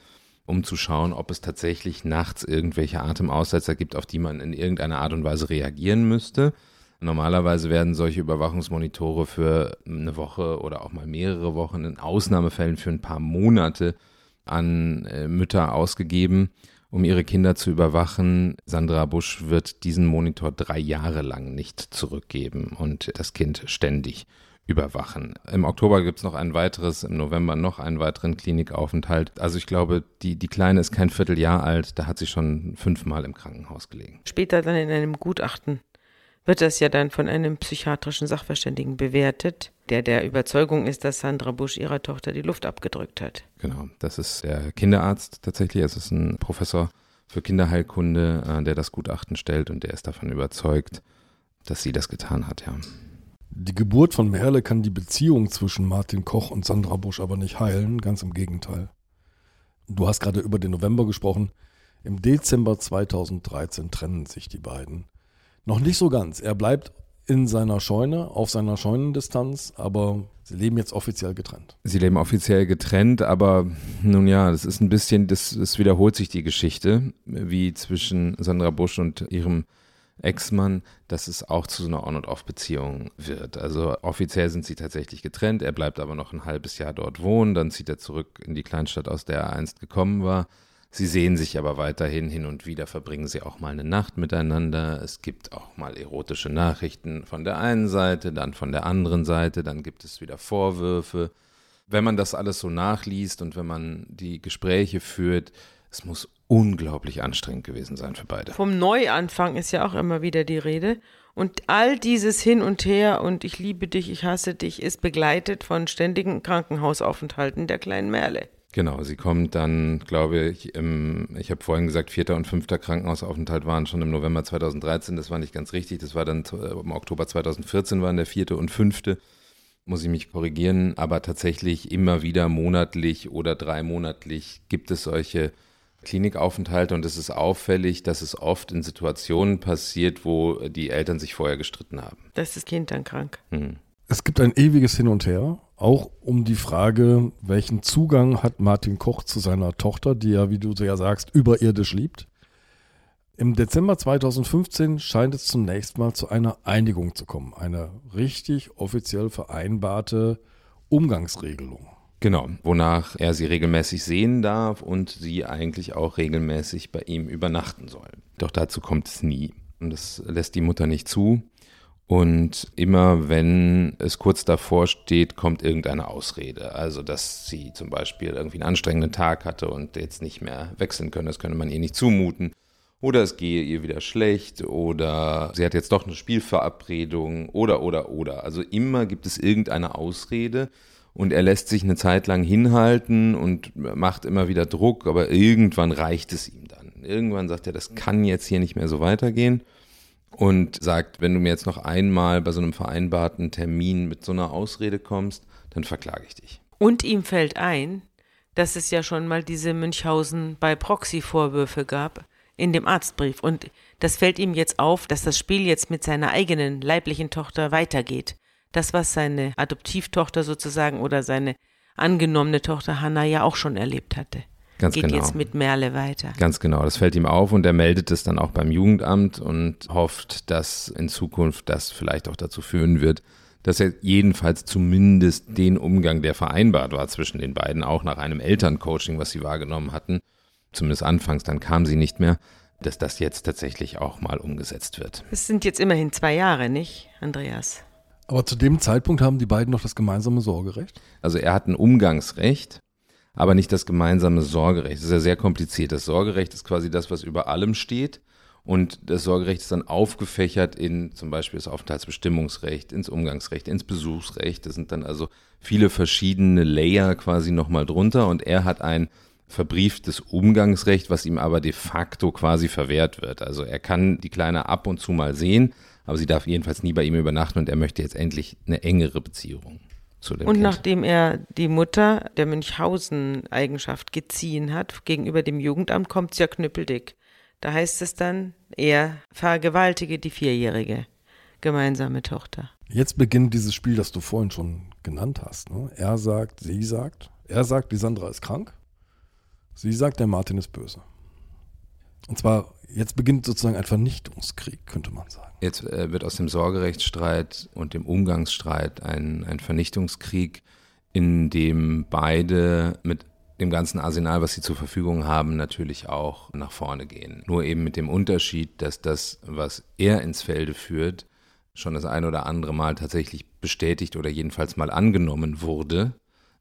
um zu schauen, ob es tatsächlich nachts irgendwelche Atemaussetzer gibt, auf die man in irgendeiner Art und Weise reagieren müsste. Normalerweise werden solche Überwachungsmonitore für eine Woche oder auch mal mehrere Wochen, in Ausnahmefällen für ein paar Monate an äh, Mütter ausgegeben, um ihre Kinder zu überwachen. Sandra Busch wird diesen Monitor drei Jahre lang nicht zurückgeben und das Kind ständig überwachen. Im Oktober gibt es noch ein weiteres, im November noch einen weiteren Klinikaufenthalt. Also ich glaube, die, die Kleine ist kein Vierteljahr alt, da hat sie schon fünfmal im Krankenhaus gelegen. Später dann in einem Gutachten wird das ja dann von einem psychiatrischen Sachverständigen bewertet, der der Überzeugung ist, dass Sandra Busch ihrer Tochter die Luft abgedrückt hat. Genau, das ist der Kinderarzt tatsächlich. Es ist ein Professor für Kinderheilkunde, äh, der das Gutachten stellt und der ist davon überzeugt, dass sie das getan hat, ja. Die Geburt von Merle kann die Beziehung zwischen Martin Koch und Sandra Busch aber nicht heilen, ganz im Gegenteil. Du hast gerade über den November gesprochen. Im Dezember 2013 trennen sich die beiden. Noch nicht so ganz. Er bleibt in seiner Scheune, auf seiner Scheunendistanz, aber sie leben jetzt offiziell getrennt. Sie leben offiziell getrennt, aber nun ja, das ist ein bisschen, das, das wiederholt sich die Geschichte, wie zwischen Sandra Busch und ihrem Ex-Mann, dass es auch zu so einer On- und Off-Beziehung wird. Also offiziell sind sie tatsächlich getrennt, er bleibt aber noch ein halbes Jahr dort wohnen, dann zieht er zurück in die Kleinstadt, aus der er einst gekommen war. Sie sehen sich aber weiterhin hin und wieder, verbringen sie auch mal eine Nacht miteinander. Es gibt auch mal erotische Nachrichten von der einen Seite, dann von der anderen Seite, dann gibt es wieder Vorwürfe. Wenn man das alles so nachliest und wenn man die Gespräche führt, es muss unglaublich anstrengend gewesen sein für beide. Vom Neuanfang ist ja auch immer wieder die Rede. Und all dieses Hin und Her und ich liebe dich, ich hasse dich ist begleitet von ständigen Krankenhausaufenthalten der kleinen Merle. Genau, sie kommt dann, glaube ich, im, ich habe vorhin gesagt, vierter und fünfter Krankenhausaufenthalt waren schon im November 2013, das war nicht ganz richtig, das war dann im Oktober 2014 waren der vierte und fünfte, muss ich mich korrigieren, aber tatsächlich immer wieder monatlich oder dreimonatlich gibt es solche Klinikaufenthalte und es ist auffällig, dass es oft in Situationen passiert, wo die Eltern sich vorher gestritten haben. Da ist das Kind dann krank. Hm. Es gibt ein ewiges Hin und Her, auch um die Frage, welchen Zugang hat Martin Koch zu seiner Tochter, die er, wie du ja sagst, überirdisch liebt. Im Dezember 2015 scheint es zunächst mal zu einer Einigung zu kommen, eine richtig offiziell vereinbarte Umgangsregelung. Genau, wonach er sie regelmäßig sehen darf und sie eigentlich auch regelmäßig bei ihm übernachten soll. Doch dazu kommt es nie. Und das lässt die Mutter nicht zu. Und immer wenn es kurz davor steht, kommt irgendeine Ausrede. Also, dass sie zum Beispiel irgendwie einen anstrengenden Tag hatte und jetzt nicht mehr wechseln können, das könne man ihr nicht zumuten. Oder es gehe ihr wieder schlecht oder sie hat jetzt doch eine Spielverabredung oder, oder, oder. Also immer gibt es irgendeine Ausrede, und er lässt sich eine Zeit lang hinhalten und macht immer wieder Druck, aber irgendwann reicht es ihm dann. Irgendwann sagt er, das kann jetzt hier nicht mehr so weitergehen und sagt, wenn du mir jetzt noch einmal bei so einem vereinbarten Termin mit so einer Ausrede kommst, dann verklage ich dich. Und ihm fällt ein, dass es ja schon mal diese Münchhausen bei Proxy-Vorwürfe gab in dem Arztbrief. Und das fällt ihm jetzt auf, dass das Spiel jetzt mit seiner eigenen leiblichen Tochter weitergeht das, was seine Adoptivtochter sozusagen oder seine angenommene Tochter Hanna ja auch schon erlebt hatte. Ganz Geht genau. jetzt mit Merle weiter. Ganz genau, das fällt ihm auf und er meldet es dann auch beim Jugendamt und hofft, dass in Zukunft das vielleicht auch dazu führen wird, dass er jedenfalls zumindest den Umgang, der vereinbart war zwischen den beiden, auch nach einem Elterncoaching, was sie wahrgenommen hatten, zumindest anfangs, dann kam sie nicht mehr, dass das jetzt tatsächlich auch mal umgesetzt wird. Es sind jetzt immerhin zwei Jahre, nicht, Andreas? Aber zu dem Zeitpunkt haben die beiden noch das gemeinsame Sorgerecht? Also er hat ein Umgangsrecht, aber nicht das gemeinsame Sorgerecht. Das ist ja sehr kompliziert. Das Sorgerecht ist quasi das, was über allem steht. Und das Sorgerecht ist dann aufgefächert in zum Beispiel das Aufenthaltsbestimmungsrecht, ins Umgangsrecht, ins Besuchsrecht. Das sind dann also viele verschiedene Layer quasi nochmal drunter. Und er hat ein verbrieftes Umgangsrecht, was ihm aber de facto quasi verwehrt wird. Also er kann die Kleine ab und zu mal sehen, aber sie darf jedenfalls nie bei ihm übernachten und er möchte jetzt endlich eine engere Beziehung zu dem Und Kind. nachdem er die Mutter der Münchhausen-Eigenschaft geziehen hat gegenüber dem Jugendamt, kommt es ja knüppeldick. Da heißt es dann, er vergewaltige die vierjährige gemeinsame Tochter. Jetzt beginnt dieses Spiel, das du vorhin schon genannt hast. Ne? Er sagt, sie sagt, er sagt, die Sandra ist krank. Sie sagt, der Martin ist böse. Und zwar, jetzt beginnt sozusagen ein Vernichtungskrieg, könnte man sagen. Jetzt äh, wird aus dem Sorgerechtsstreit und dem Umgangsstreit ein, ein Vernichtungskrieg, in dem beide mit dem ganzen Arsenal, was sie zur Verfügung haben, natürlich auch nach vorne gehen. Nur eben mit dem Unterschied, dass das, was er ins Felde führt, schon das ein oder andere Mal tatsächlich bestätigt oder jedenfalls mal angenommen wurde,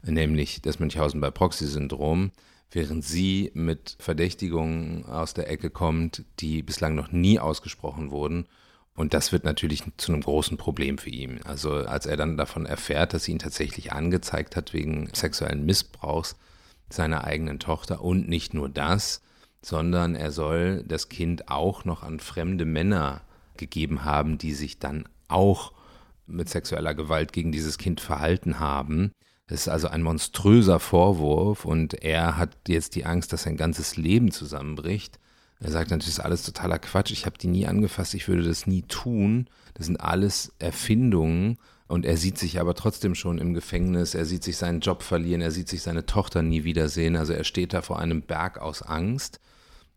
nämlich das Münchhausen bei Proxy-Syndrom, während sie mit Verdächtigungen aus der Ecke kommt, die bislang noch nie ausgesprochen wurden. Und das wird natürlich zu einem großen Problem für ihn. Also als er dann davon erfährt, dass sie ihn tatsächlich angezeigt hat wegen sexuellen Missbrauchs, seiner eigenen Tochter und nicht nur das, sondern er soll das Kind auch noch an fremde Männer gegeben haben, die sich dann auch mit sexueller Gewalt gegen dieses Kind verhalten haben. Das ist also ein monströser Vorwurf und er hat jetzt die Angst, dass sein ganzes Leben zusammenbricht. Er sagt natürlich, das ist alles totaler Quatsch, ich habe die nie angefasst, ich würde das nie tun. Das sind alles Erfindungen und er sieht sich aber trotzdem schon im Gefängnis, er sieht sich seinen Job verlieren, er sieht sich seine Tochter nie wiedersehen. Also er steht da vor einem Berg aus Angst.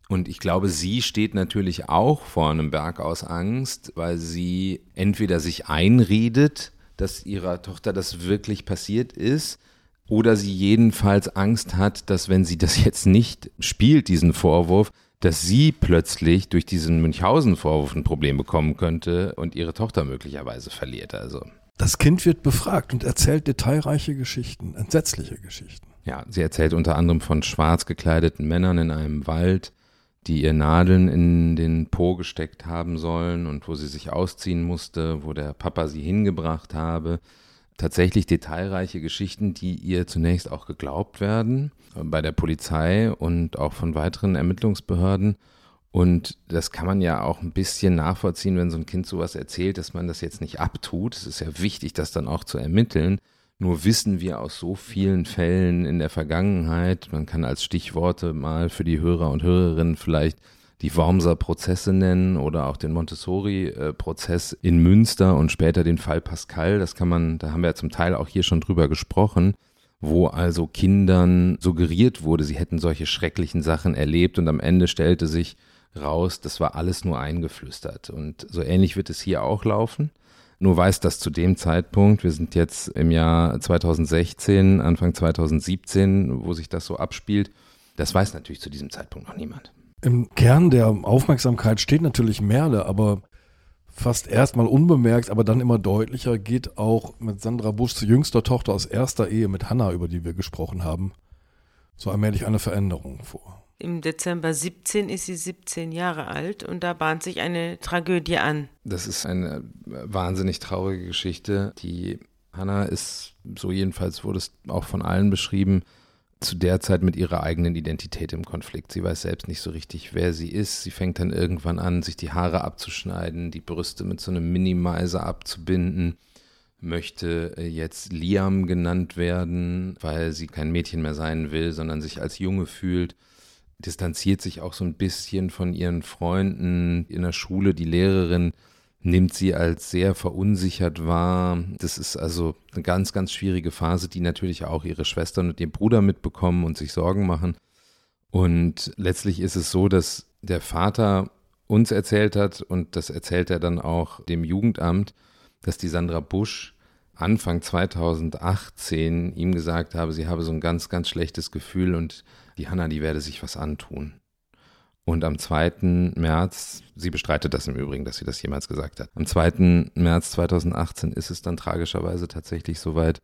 Und ich glaube, sie steht natürlich auch vor einem Berg aus Angst, weil sie entweder sich einredet, dass ihrer Tochter das wirklich passiert ist, oder sie jedenfalls Angst hat, dass wenn sie das jetzt nicht spielt, diesen Vorwurf, dass sie plötzlich durch diesen Münchhausen-Vorwurf ein Problem bekommen könnte und ihre Tochter möglicherweise verliert. Also Das Kind wird befragt und erzählt detailreiche Geschichten, entsetzliche Geschichten. Ja, sie erzählt unter anderem von schwarz gekleideten Männern in einem Wald, die ihr Nadeln in den Po gesteckt haben sollen und wo sie sich ausziehen musste, wo der Papa sie hingebracht habe. Tatsächlich detailreiche Geschichten, die ihr zunächst auch geglaubt werden bei der Polizei und auch von weiteren Ermittlungsbehörden. Und das kann man ja auch ein bisschen nachvollziehen, wenn so ein Kind sowas erzählt, dass man das jetzt nicht abtut. Es ist ja wichtig, das dann auch zu ermitteln. Nur wissen wir aus so vielen Fällen in der Vergangenheit, man kann als Stichworte mal für die Hörer und Hörerinnen vielleicht die Wormser Prozesse nennen oder auch den Montessori-Prozess in Münster und später den Fall Pascal. Das kann man, da haben wir ja zum Teil auch hier schon drüber gesprochen, wo also Kindern suggeriert wurde, sie hätten solche schrecklichen Sachen erlebt und am Ende stellte sich raus, das war alles nur eingeflüstert. Und so ähnlich wird es hier auch laufen. Nur weiß das zu dem Zeitpunkt, wir sind jetzt im Jahr 2016, Anfang 2017, wo sich das so abspielt, das weiß natürlich zu diesem Zeitpunkt noch niemand. Im Kern der Aufmerksamkeit steht natürlich Merle, aber fast erstmal unbemerkt, aber dann immer deutlicher geht auch mit Sandra Buschs jüngster Tochter aus erster Ehe mit Hannah, über die wir gesprochen haben, so allmählich eine Veränderung vor. Im Dezember 17 ist sie 17 Jahre alt und da bahnt sich eine Tragödie an. Das ist eine wahnsinnig traurige Geschichte. Die Hannah ist, so jedenfalls wurde es auch von allen beschrieben, zu der Zeit mit ihrer eigenen Identität im Konflikt. Sie weiß selbst nicht so richtig, wer sie ist. Sie fängt dann irgendwann an, sich die Haare abzuschneiden, die Brüste mit so einem Minimizer abzubinden, möchte jetzt Liam genannt werden, weil sie kein Mädchen mehr sein will, sondern sich als Junge fühlt distanziert sich auch so ein bisschen von ihren Freunden in der Schule. Die Lehrerin nimmt sie als sehr verunsichert wahr. Das ist also eine ganz, ganz schwierige Phase, die natürlich auch ihre Schwestern und ihr Bruder mitbekommen und sich Sorgen machen. Und letztlich ist es so, dass der Vater uns erzählt hat, und das erzählt er dann auch dem Jugendamt, dass die Sandra Busch Anfang 2018 ihm gesagt habe, sie habe so ein ganz, ganz schlechtes Gefühl und die Hanna, die werde sich was antun. Und am 2. März, sie bestreitet das im Übrigen, dass sie das jemals gesagt hat. Am 2. März 2018 ist es dann tragischerweise tatsächlich soweit.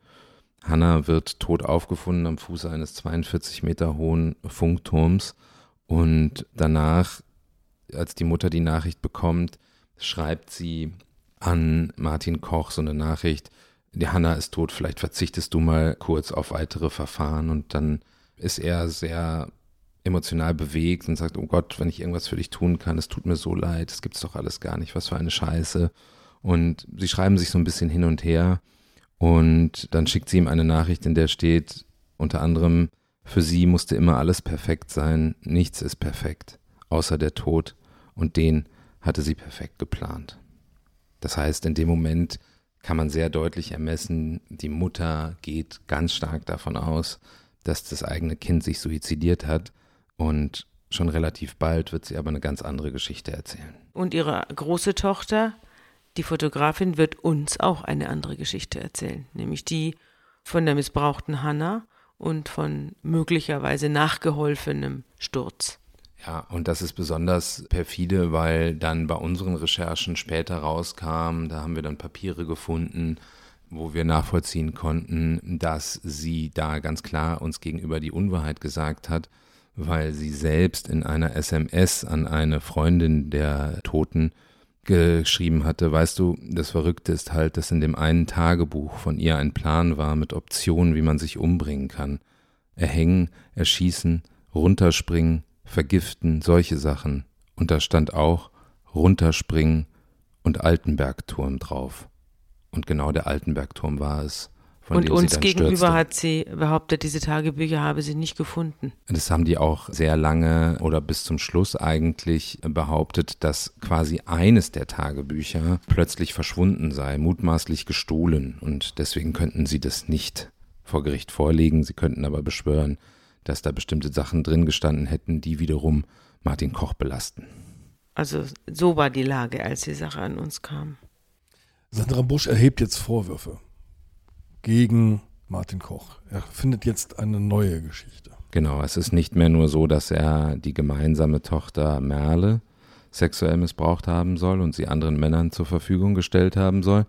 Hanna wird tot aufgefunden am Fuße eines 42 Meter hohen Funkturms und danach als die Mutter die Nachricht bekommt, schreibt sie an Martin Koch so eine Nachricht, die Hanna ist tot, vielleicht verzichtest du mal kurz auf weitere Verfahren und dann ist er sehr emotional bewegt und sagt, oh Gott, wenn ich irgendwas für dich tun kann, es tut mir so leid, es gibt's doch alles gar nicht, was für eine Scheiße. Und sie schreiben sich so ein bisschen hin und her und dann schickt sie ihm eine Nachricht, in der steht unter anderem, für sie musste immer alles perfekt sein, nichts ist perfekt, außer der Tod und den hatte sie perfekt geplant. Das heißt, in dem Moment kann man sehr deutlich ermessen, die Mutter geht ganz stark davon aus, dass das eigene Kind sich suizidiert hat und schon relativ bald wird sie aber eine ganz andere Geschichte erzählen. Und ihre große Tochter, die Fotografin, wird uns auch eine andere Geschichte erzählen, nämlich die von der missbrauchten Hannah und von möglicherweise nachgeholfenem Sturz. Ja, und das ist besonders perfide, weil dann bei unseren Recherchen später rauskam, da haben wir dann Papiere gefunden, wo wir nachvollziehen konnten, dass sie da ganz klar uns gegenüber die Unwahrheit gesagt hat, weil sie selbst in einer SMS an eine Freundin der Toten geschrieben hatte, weißt du, das Verrückte ist halt, dass in dem einen Tagebuch von ihr ein Plan war mit Optionen, wie man sich umbringen kann. Erhängen, erschießen, runterspringen, vergiften, solche Sachen. Und da stand auch runterspringen und Altenbergturm drauf. Und genau der Altenbergturm war es. und uns gegenüber stürzte. hat sie behauptet, diese Tagebücher habe sie nicht gefunden. Das haben die auch sehr lange oder bis zum Schluss eigentlich behauptet, dass quasi eines der Tagebücher plötzlich verschwunden sei, mutmaßlich gestohlen. Und deswegen könnten sie das nicht vor Gericht vorlegen. Sie könnten aber beschwören, dass da bestimmte Sachen drin gestanden hätten, die wiederum Martin Koch belasten. Also so war die Lage, als die Sache an uns kam. Sandra Busch erhebt jetzt Vorwürfe gegen Martin Koch. Er findet jetzt eine neue Geschichte. Genau, es ist nicht mehr nur so, dass er die gemeinsame Tochter Merle sexuell missbraucht haben soll und sie anderen Männern zur Verfügung gestellt haben soll,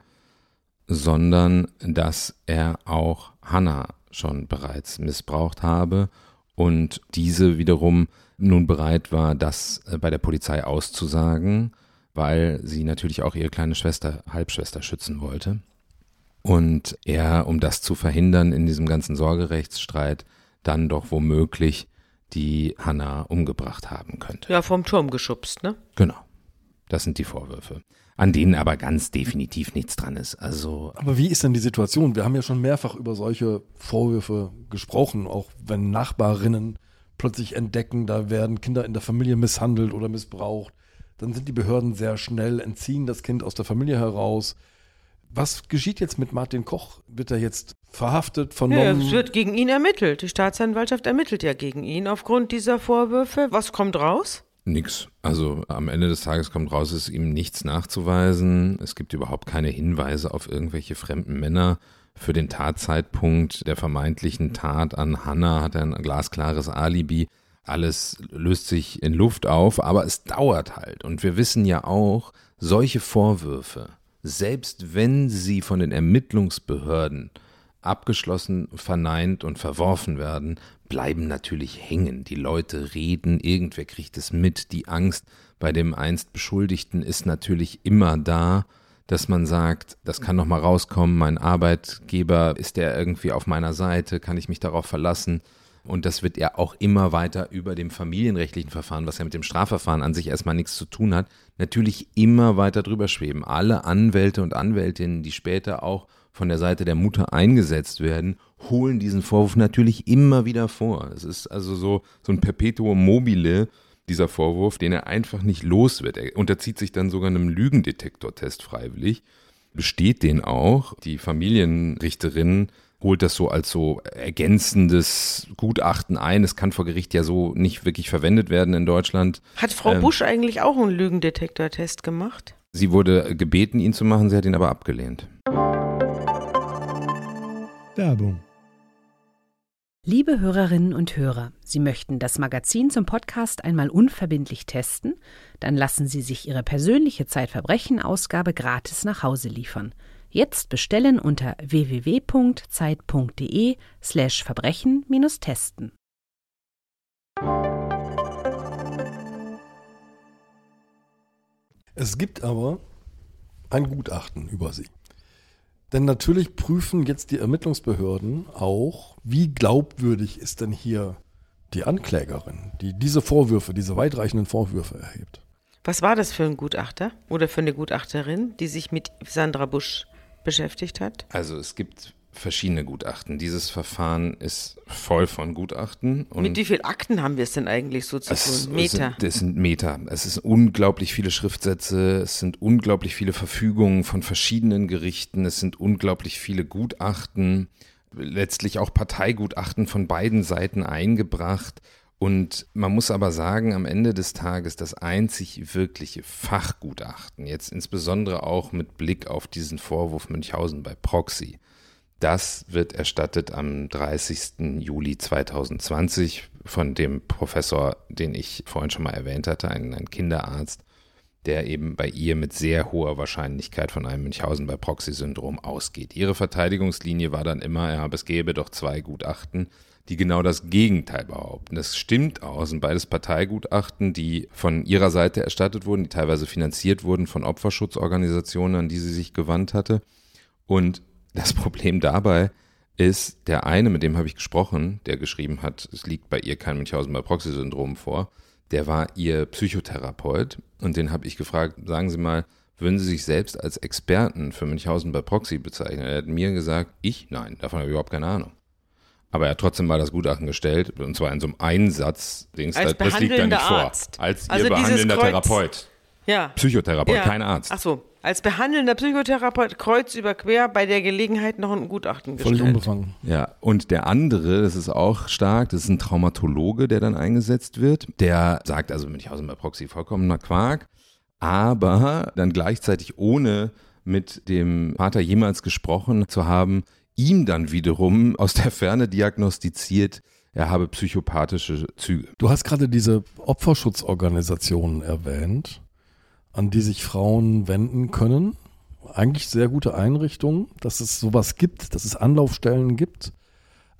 sondern dass er auch Hannah schon bereits missbraucht habe und diese wiederum nun bereit war, das äh, bei der Polizei auszusagen, weil sie natürlich auch ihre kleine Schwester, Halbschwester schützen wollte. Und er, um das zu verhindern in diesem ganzen Sorgerechtsstreit, dann doch womöglich die Hanna umgebracht haben könnte. Ja, vom Turm geschubst, ne? Genau. Das sind die Vorwürfe an denen aber ganz definitiv nichts dran ist. Also aber wie ist denn die Situation? Wir haben ja schon mehrfach über solche Vorwürfe gesprochen, auch wenn Nachbarinnen plötzlich entdecken, da werden Kinder in der Familie misshandelt oder missbraucht. Dann sind die Behörden sehr schnell, entziehen das Kind aus der Familie heraus. Was geschieht jetzt mit Martin Koch? Wird er jetzt verhaftet, vernommen? Ja, es wird gegen ihn ermittelt. Die Staatsanwaltschaft ermittelt ja gegen ihn aufgrund dieser Vorwürfe. Was kommt raus? Nix. Also am Ende des Tages kommt raus, es ist ihm nichts nachzuweisen. Es gibt überhaupt keine Hinweise auf irgendwelche fremden Männer. Für den Tatzeitpunkt der vermeintlichen Tat an Hannah hat er ein glasklares Alibi. Alles löst sich in Luft auf, aber es dauert halt. Und wir wissen ja auch, solche Vorwürfe, selbst wenn sie von den Ermittlungsbehörden abgeschlossen, verneint und verworfen werden, bleiben natürlich hängen. Die Leute reden, irgendwer kriegt es mit. Die Angst bei dem einst Beschuldigten ist natürlich immer da, dass man sagt, das kann noch mal rauskommen, mein Arbeitgeber ist der irgendwie auf meiner Seite, kann ich mich darauf verlassen? Und das wird ja auch immer weiter über dem familienrechtlichen Verfahren, was ja mit dem Strafverfahren an sich erstmal nichts zu tun hat, natürlich immer weiter drüber schweben. Alle Anwälte und Anwältinnen, die später auch von der Seite der Mutter eingesetzt werden, holen diesen Vorwurf natürlich immer wieder vor. Es ist also so, so ein Perpetuum mobile, dieser Vorwurf, den er einfach nicht los wird. Er unterzieht sich dann sogar einem Lügendetektortest freiwillig, besteht den auch. Die Familienrichterin holt das so als so ergänzendes Gutachten ein. Es kann vor Gericht ja so nicht wirklich verwendet werden in Deutschland. Hat Frau ähm, Busch eigentlich auch einen Lügendetektortest gemacht? Sie wurde gebeten, ihn zu machen, sie hat ihn aber abgelehnt. Werbung. Liebe Hörerinnen und Hörer, Sie möchten das Magazin zum Podcast einmal unverbindlich testen? Dann lassen Sie sich Ihre persönliche Zeitverbrechen-Ausgabe gratis nach Hause liefern. Jetzt bestellen unter www.zeit.de/slash Verbrechen-testen. Es gibt aber ein Gutachten über sie. Denn natürlich prüfen jetzt die Ermittlungsbehörden auch, wie glaubwürdig ist denn hier die Anklägerin, die diese Vorwürfe, diese weitreichenden Vorwürfe erhebt. Was war das für ein Gutachter oder für eine Gutachterin, die sich mit Sandra Busch beschäftigt hat? Also es gibt verschiedene Gutachten. Dieses Verfahren ist voll von Gutachten. Mit wie vielen Akten haben wir es denn eigentlich so zu es, tun? Meter. Es sind Meter. Es sind unglaublich viele Schriftsätze, es sind unglaublich viele Verfügungen von verschiedenen Gerichten, es sind unglaublich viele Gutachten, letztlich auch Parteigutachten von beiden Seiten eingebracht. Und man muss aber sagen, am Ende des Tages das einzig wirkliche Fachgutachten, jetzt insbesondere auch mit Blick auf diesen Vorwurf Münchhausen bei Proxy, das wird erstattet am 30. Juli 2020 von dem Professor, den ich vorhin schon mal erwähnt hatte, ein, ein Kinderarzt, der eben bei ihr mit sehr hoher Wahrscheinlichkeit von einem Münchhausen bei Proxy-Syndrom ausgeht. Ihre Verteidigungslinie war dann immer, ja, es gäbe doch zwei Gutachten, die genau das Gegenteil behaupten. Das stimmt auch, sind beides Parteigutachten, die von ihrer Seite erstattet wurden, die teilweise finanziert wurden von Opferschutzorganisationen, an die sie sich gewandt hatte. Und das [LAUGHS] Problem dabei ist, der eine, mit dem habe ich gesprochen, der geschrieben hat, es liegt bei ihr kein Münchhausen bei Proxy-Syndrom vor, der war ihr Psychotherapeut und den habe ich gefragt, sagen Sie mal, würden Sie sich selbst als Experten für Münchhausen bei Proxy bezeichnen? Er hat mir gesagt, ich? Nein, davon habe ich überhaupt keine Ahnung. Aber er hat trotzdem mal das Gutachten gestellt, und zwar in so einem Einsatz, Dings, als das liegt da nicht Arzt. vor. Als also ihr behandelnder Therapeut. Ja. Psychotherapeut, ja. kein Arzt. Ach so, als behandelnder Psychotherapeut kreuz über quer bei der Gelegenheit noch ein Gutachten gestellt. Völlig unbefangen. Ja, und der andere, das ist auch stark, das ist ein Traumatologe, der dann eingesetzt wird. Der sagt also Münchhausen bei Proxy vollkommener Quark, aber dann gleichzeitig ohne mit dem Vater jemals gesprochen zu haben, ihm dann wiederum aus der Ferne diagnostiziert, er habe psychopathische Züge. Du hast gerade diese Opferschutzorganisationen erwähnt an die sich Frauen wenden können. Eigentlich sehr gute Einrichtungen, dass es sowas gibt, dass es Anlaufstellen gibt.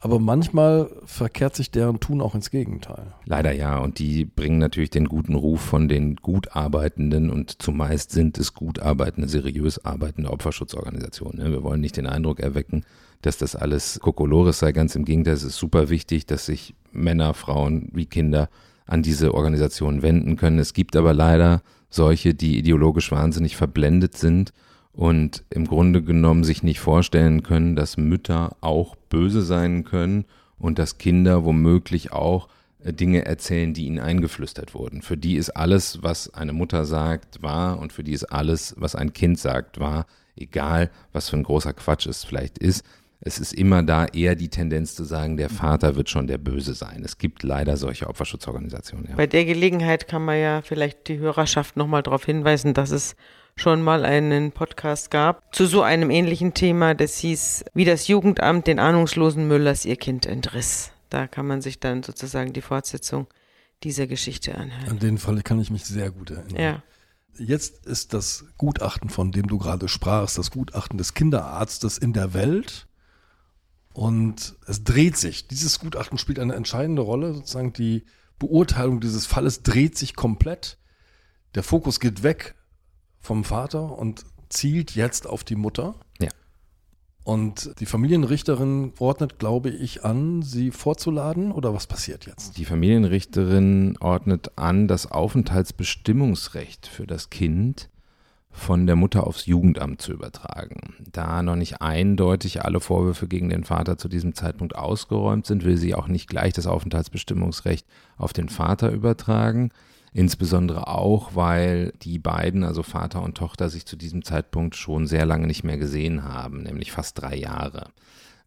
Aber manchmal verkehrt sich deren Tun auch ins Gegenteil. Leider ja. Und die bringen natürlich den guten Ruf von den gut arbeitenden und zumeist sind es gut arbeitende, seriös arbeitende Opferschutzorganisationen. Ne? Wir wollen nicht den Eindruck erwecken, dass das alles Kokolores sei. Ganz im Gegenteil, es ist super wichtig, dass sich Männer, Frauen wie Kinder an diese Organisationen wenden können. Es gibt aber leider solche, die ideologisch wahnsinnig verblendet sind und im Grunde genommen sich nicht vorstellen können, dass Mütter auch böse sein können und dass Kinder womöglich auch äh, Dinge erzählen, die ihnen eingeflüstert wurden. Für die ist alles, was eine Mutter sagt, wahr und für die ist alles, was ein Kind sagt, wahr, egal was für ein großer Quatsch es vielleicht ist es ist immer da eher die Tendenz zu sagen, der Vater wird schon der Böse sein. Es gibt leider solche Opferschutzorganisationen. Ja. Bei der Gelegenheit kann man ja vielleicht die Hörerschaft nochmal darauf hinweisen, dass es schon mal einen Podcast gab zu so einem ähnlichen Thema. Das hieß, wie das Jugendamt den ahnungslosen Müllers ihr Kind entriss. Da kann man sich dann sozusagen die Fortsetzung dieser Geschichte anhören. An den Fall kann ich mich sehr gut erinnern. Ja. Jetzt ist das Gutachten, von dem du gerade sprachst, das Gutachten des Kinderarztes in der Welt und es dreht sich. Dieses Gutachten spielt eine entscheidende Rolle. Sozusagen die Beurteilung dieses Falles dreht sich komplett. Der Fokus geht weg vom Vater und zielt jetzt auf die Mutter. Ja. Und die Familienrichterin ordnet, glaube ich, an, sie vorzuladen oder was passiert jetzt? Die Familienrichterin ordnet an, das Aufenthaltsbestimmungsrecht für das Kind von der Mutter aufs Jugendamt zu übertragen. Da noch nicht eindeutig alle Vorwürfe gegen den Vater zu diesem Zeitpunkt ausgeräumt sind, will sie auch nicht gleich das Aufenthaltsbestimmungsrecht auf den Vater übertragen. Insbesondere auch, weil die beiden, also Vater und Tochter, sich zu diesem Zeitpunkt schon sehr lange nicht mehr gesehen haben, nämlich fast drei Jahre.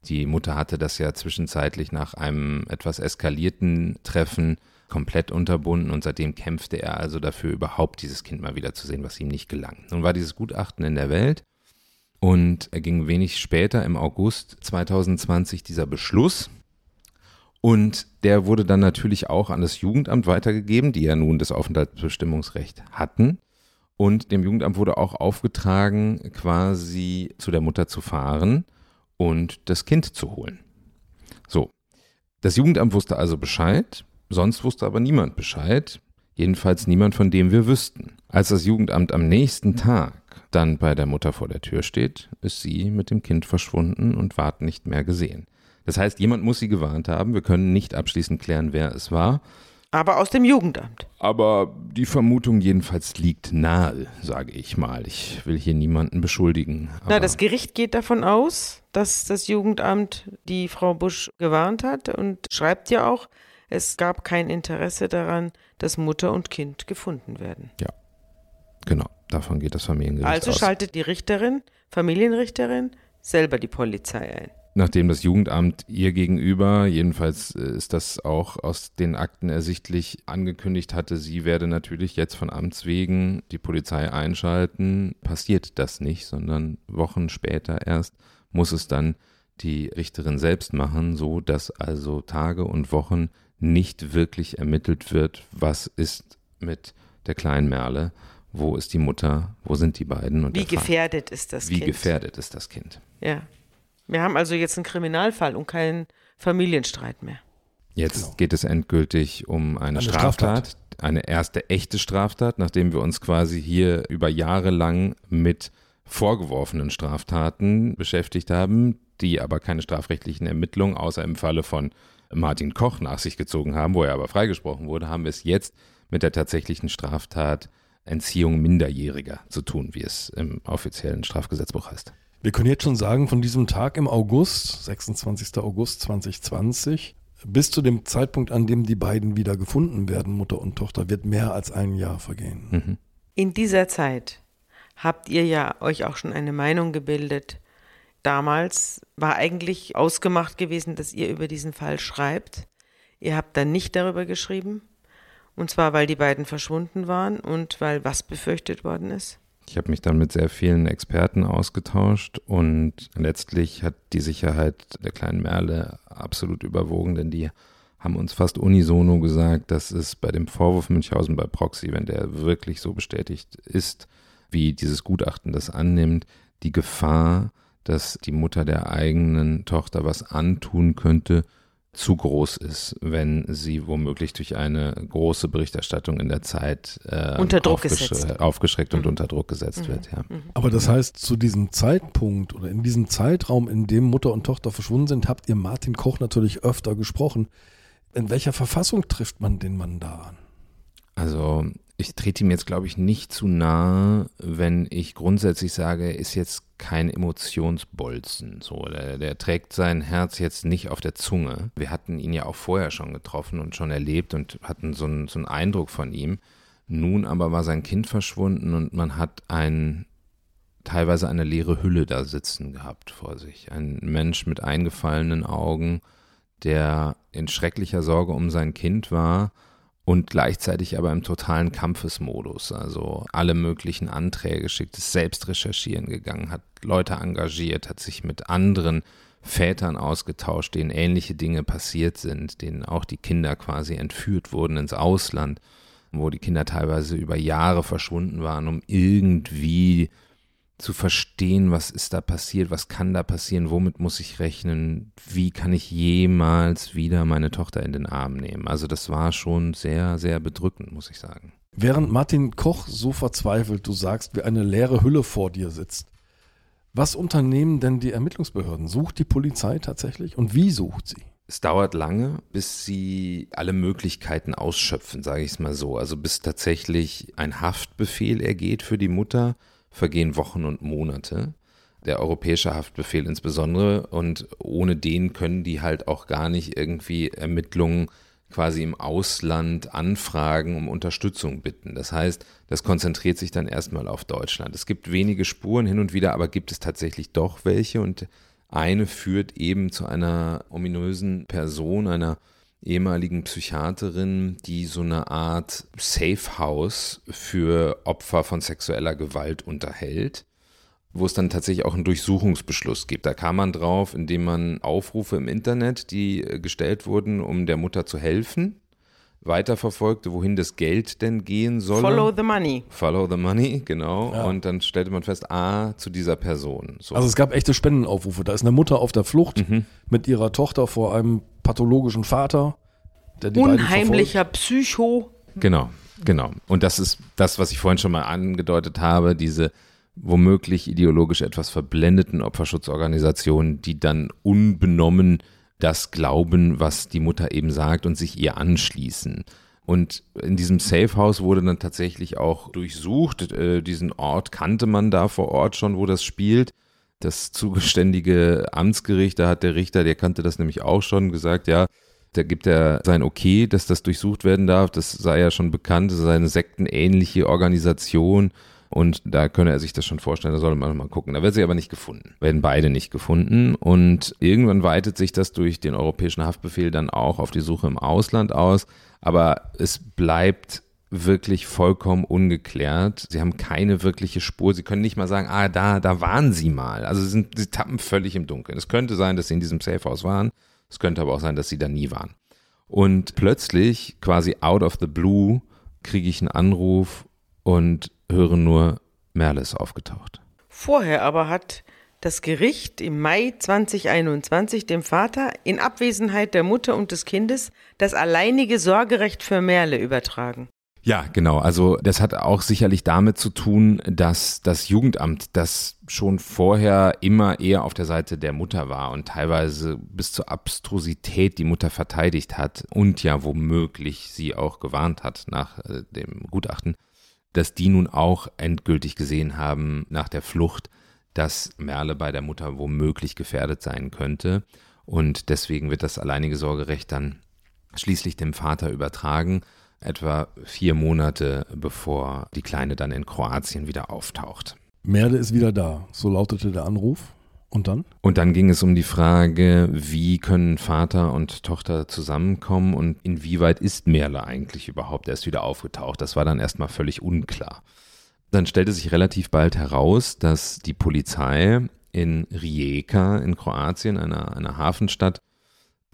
Die Mutter hatte das ja zwischenzeitlich nach einem etwas eskalierten Treffen komplett unterbunden und seitdem kämpfte er also dafür, überhaupt dieses Kind mal wieder zu sehen, was ihm nicht gelang. Nun war dieses Gutachten in der Welt und er ging wenig später im August 2020 dieser Beschluss und der wurde dann natürlich auch an das Jugendamt weitergegeben, die ja nun das Aufenthaltsbestimmungsrecht hatten. Und dem Jugendamt wurde auch aufgetragen, quasi zu der Mutter zu fahren und das Kind zu holen. So. Das Jugendamt wusste also Bescheid Sonst wusste aber niemand Bescheid. Jedenfalls niemand, von dem wir wüssten. Als das Jugendamt am nächsten Tag dann bei der Mutter vor der Tür steht, ist sie mit dem Kind verschwunden und ward nicht mehr gesehen. Das heißt, jemand muss sie gewarnt haben. Wir können nicht abschließend klären, wer es war. Aber aus dem Jugendamt. Aber die Vermutung jedenfalls liegt nahe, sage ich mal. Ich will hier niemanden beschuldigen. Na, das Gericht geht davon aus, dass das Jugendamt die Frau Busch gewarnt hat und schreibt ja auch, es gab kein Interesse daran, dass Mutter und Kind gefunden werden. Ja, genau. Davon geht das Familiengericht also aus. Also schaltet die Richterin, Familienrichterin, selber die Polizei ein nachdem das Jugendamt ihr gegenüber, jedenfalls äh, ist das auch aus den Akten ersichtlich, angekündigt hatte, sie werde natürlich jetzt von Amts wegen die Polizei einschalten, passiert das nicht, sondern Wochen später erst muss es dann die Richterin selbst machen, so dass also Tage und Wochen nicht wirklich ermittelt wird, was ist mit der kleinen Merle, wo ist die Mutter, wo sind die beiden und wie gefährdet ist das wie Kind? Wie gefährdet ist das Kind? Ja. Wir haben also jetzt einen Kriminalfall und keinen Familienstreit mehr. Jetzt genau. geht es endgültig um eine, eine Straftat, Straftat, eine erste echte Straftat, nachdem wir uns quasi hier über Jahre lang mit vorgeworfenen Straftaten beschäftigt haben, die aber keine strafrechtlichen Ermittlungen außer im Falle von Martin Koch nach sich gezogen haben, wo er aber freigesprochen wurde, haben wir es jetzt mit der tatsächlichen Straftat Entziehung Minderjähriger zu tun, wie es im offiziellen Strafgesetzbuch heißt. Wir können jetzt schon sagen, von diesem Tag im August, 26. August 2020, bis zu dem Zeitpunkt, an dem die beiden wieder gefunden werden, Mutter und Tochter, wird mehr als ein Jahr vergehen. Mhm. In dieser Zeit habt ihr ja euch auch schon eine Meinung gebildet. Damals war eigentlich ausgemacht gewesen, dass ihr über diesen Fall schreibt. Ihr habt dann nicht darüber geschrieben. Und zwar, weil die beiden verschwunden waren und weil was befürchtet worden ist? Ich habe mich dann mit sehr vielen Experten ausgetauscht und letztlich hat die Sicherheit der kleinen Merle absolut überwogen, denn die haben uns fast unisono gesagt, dass es bei dem Vorwurf Münchhausen bei Proxy, wenn der wirklich so bestätigt ist, wie dieses Gutachten das annimmt, die Gefahr, dass die Mutter der eigenen Tochter was antun könnte, zu groß ist, wenn sie womöglich durch eine große Berichterstattung in der Zeit äh, unter Druck aufgesch gesetzt. aufgeschreckt mhm. und unter Druck gesetzt mhm. wird. Ja. Mhm. Aber das heißt, zu diesem Zeitpunkt oder in diesem Zeitraum, in dem Mutter und Tochter verschwunden sind, habt ihr Martin Koch natürlich öfter gesprochen. In welcher Verfassung trifft man den Mann da an? Also ich trete ihm jetzt, glaube ich, nicht zu nahe, wenn ich grundsätzlich sage, er ist jetzt kein Emotionsbolzen. So, der, der, trägt sein Herz jetzt nicht auf der Zunge. Wir hatten ihn ja auch vorher schon getroffen und schon erlebt und hatten so einen, so einen Eindruck von ihm. Nun aber war sein Kind verschwunden und man hat ein, teilweise eine leere Hülle da sitzen gehabt vor sich. Ein Mensch mit eingefallenen Augen, der in schrecklicher Sorge um sein Kind war und gleichzeitig aber im totalen Kampfesmodus. Also alle möglichen Anträge schickt, ist selbst recherchieren gegangen, hat Leute engagiert, hat sich mit anderen Vätern ausgetauscht, denen ähnliche Dinge passiert sind, denen auch die Kinder quasi entführt wurden ins Ausland, wo die Kinder teilweise über Jahre verschwunden waren, um irgendwie zu verstehen, was ist da passiert, was kann da passieren, womit muss ich rechnen, wie kann ich jemals wieder meine Tochter in den Arm nehmen. Also das war schon sehr, sehr bedrückend, muss ich sagen. Während Martin Koch so verzweifelt, du sagst, wie eine leere Hülle vor dir sitzt, was unternehmen denn die Ermittlungsbehörden? Sucht die Polizei tatsächlich und wie sucht sie? Es dauert lange, bis sie alle Möglichkeiten ausschöpfen, sage ich es mal so. Also bis tatsächlich ein Haftbefehl ergeht für die Mutter vergehen Wochen und Monate. Der europäische Haftbefehl insbesondere. Und ohne den können die halt auch gar nicht irgendwie Ermittlungen quasi im Ausland anfragen, um Unterstützung bitten. Das heißt, das konzentriert sich dann erstmal auf Deutschland. Es gibt wenige Spuren hin und wieder, aber gibt es tatsächlich doch welche. Und eine führt eben zu einer ominösen Person, einer ehemaligen Psychiaterin, die so eine Art Safe House für Opfer von sexueller Gewalt unterhält, wo es dann tatsächlich auch einen Durchsuchungsbeschluss gibt. Da kam man drauf, indem man Aufrufe im Internet, die äh, gestellt wurden, um der Mutter zu helfen, weiterverfolgte, wohin das Geld denn gehen soll. Follow the money. Follow the money, genau. Ja. Und dann stellte man fest, ah, zu dieser Person. So. Also es gab echte Spendenaufrufe. Da ist eine Mutter auf der Flucht mhm. mit ihrer Tochter vor einem pathologischen Vater. Der die Unheimlicher Psycho. Genau. Genau. Und das ist das, was ich vorhin schon mal angedeutet habe, diese womöglich ideologisch etwas verblendeten Opferschutzorganisationen, die dann unbenommen das glauben, was die Mutter eben sagt und sich ihr anschließen. Und in diesem Safe House wurde dann tatsächlich auch durchsucht. Äh, diesen Ort kannte man da vor Ort schon, wo das spielt. Das zugeständige Amtsgericht, da hat der Richter, der kannte das nämlich auch schon, gesagt, ja, da gibt er sein Okay, dass das durchsucht werden darf. Das sei ja schon bekannt, das sei eine sektenähnliche Organisation. Und da könne er sich das schon vorstellen, da soll man mal gucken. Da wird sie aber nicht gefunden. Werden beide nicht gefunden. Und irgendwann weitet sich das durch den europäischen Haftbefehl dann auch auf die Suche im Ausland aus. Aber es bleibt wirklich vollkommen ungeklärt. Sie haben keine wirkliche Spur. Sie können nicht mal sagen, ah, da, da waren sie mal. Also sie, sind, sie tappen völlig im Dunkeln. Es könnte sein, dass sie in diesem Safehouse waren. Es könnte aber auch sein, dass sie da nie waren. Und plötzlich, quasi out of the blue, kriege ich einen Anruf und höre nur, Merle ist aufgetaucht. Vorher aber hat das Gericht im Mai 2021 dem Vater in Abwesenheit der Mutter und des Kindes das alleinige Sorgerecht für Merle übertragen. Ja, genau. Also das hat auch sicherlich damit zu tun, dass das Jugendamt, das schon vorher immer eher auf der Seite der Mutter war und teilweise bis zur Abstrusität die Mutter verteidigt hat und ja womöglich sie auch gewarnt hat nach äh, dem Gutachten, dass die nun auch endgültig gesehen haben nach der Flucht, dass Merle bei der Mutter womöglich gefährdet sein könnte. Und deswegen wird das alleinige Sorgerecht dann schließlich dem Vater übertragen etwa vier Monate bevor die Kleine dann in Kroatien wieder auftaucht. Merde ist wieder da, so lautete der Anruf. Und dann? Und dann ging es um die Frage, wie können Vater und Tochter zusammenkommen und inwieweit ist Merle eigentlich überhaupt erst wieder aufgetaucht. Das war dann erstmal völlig unklar. Dann stellte sich relativ bald heraus, dass die Polizei in Rijeka in Kroatien, einer, einer Hafenstadt,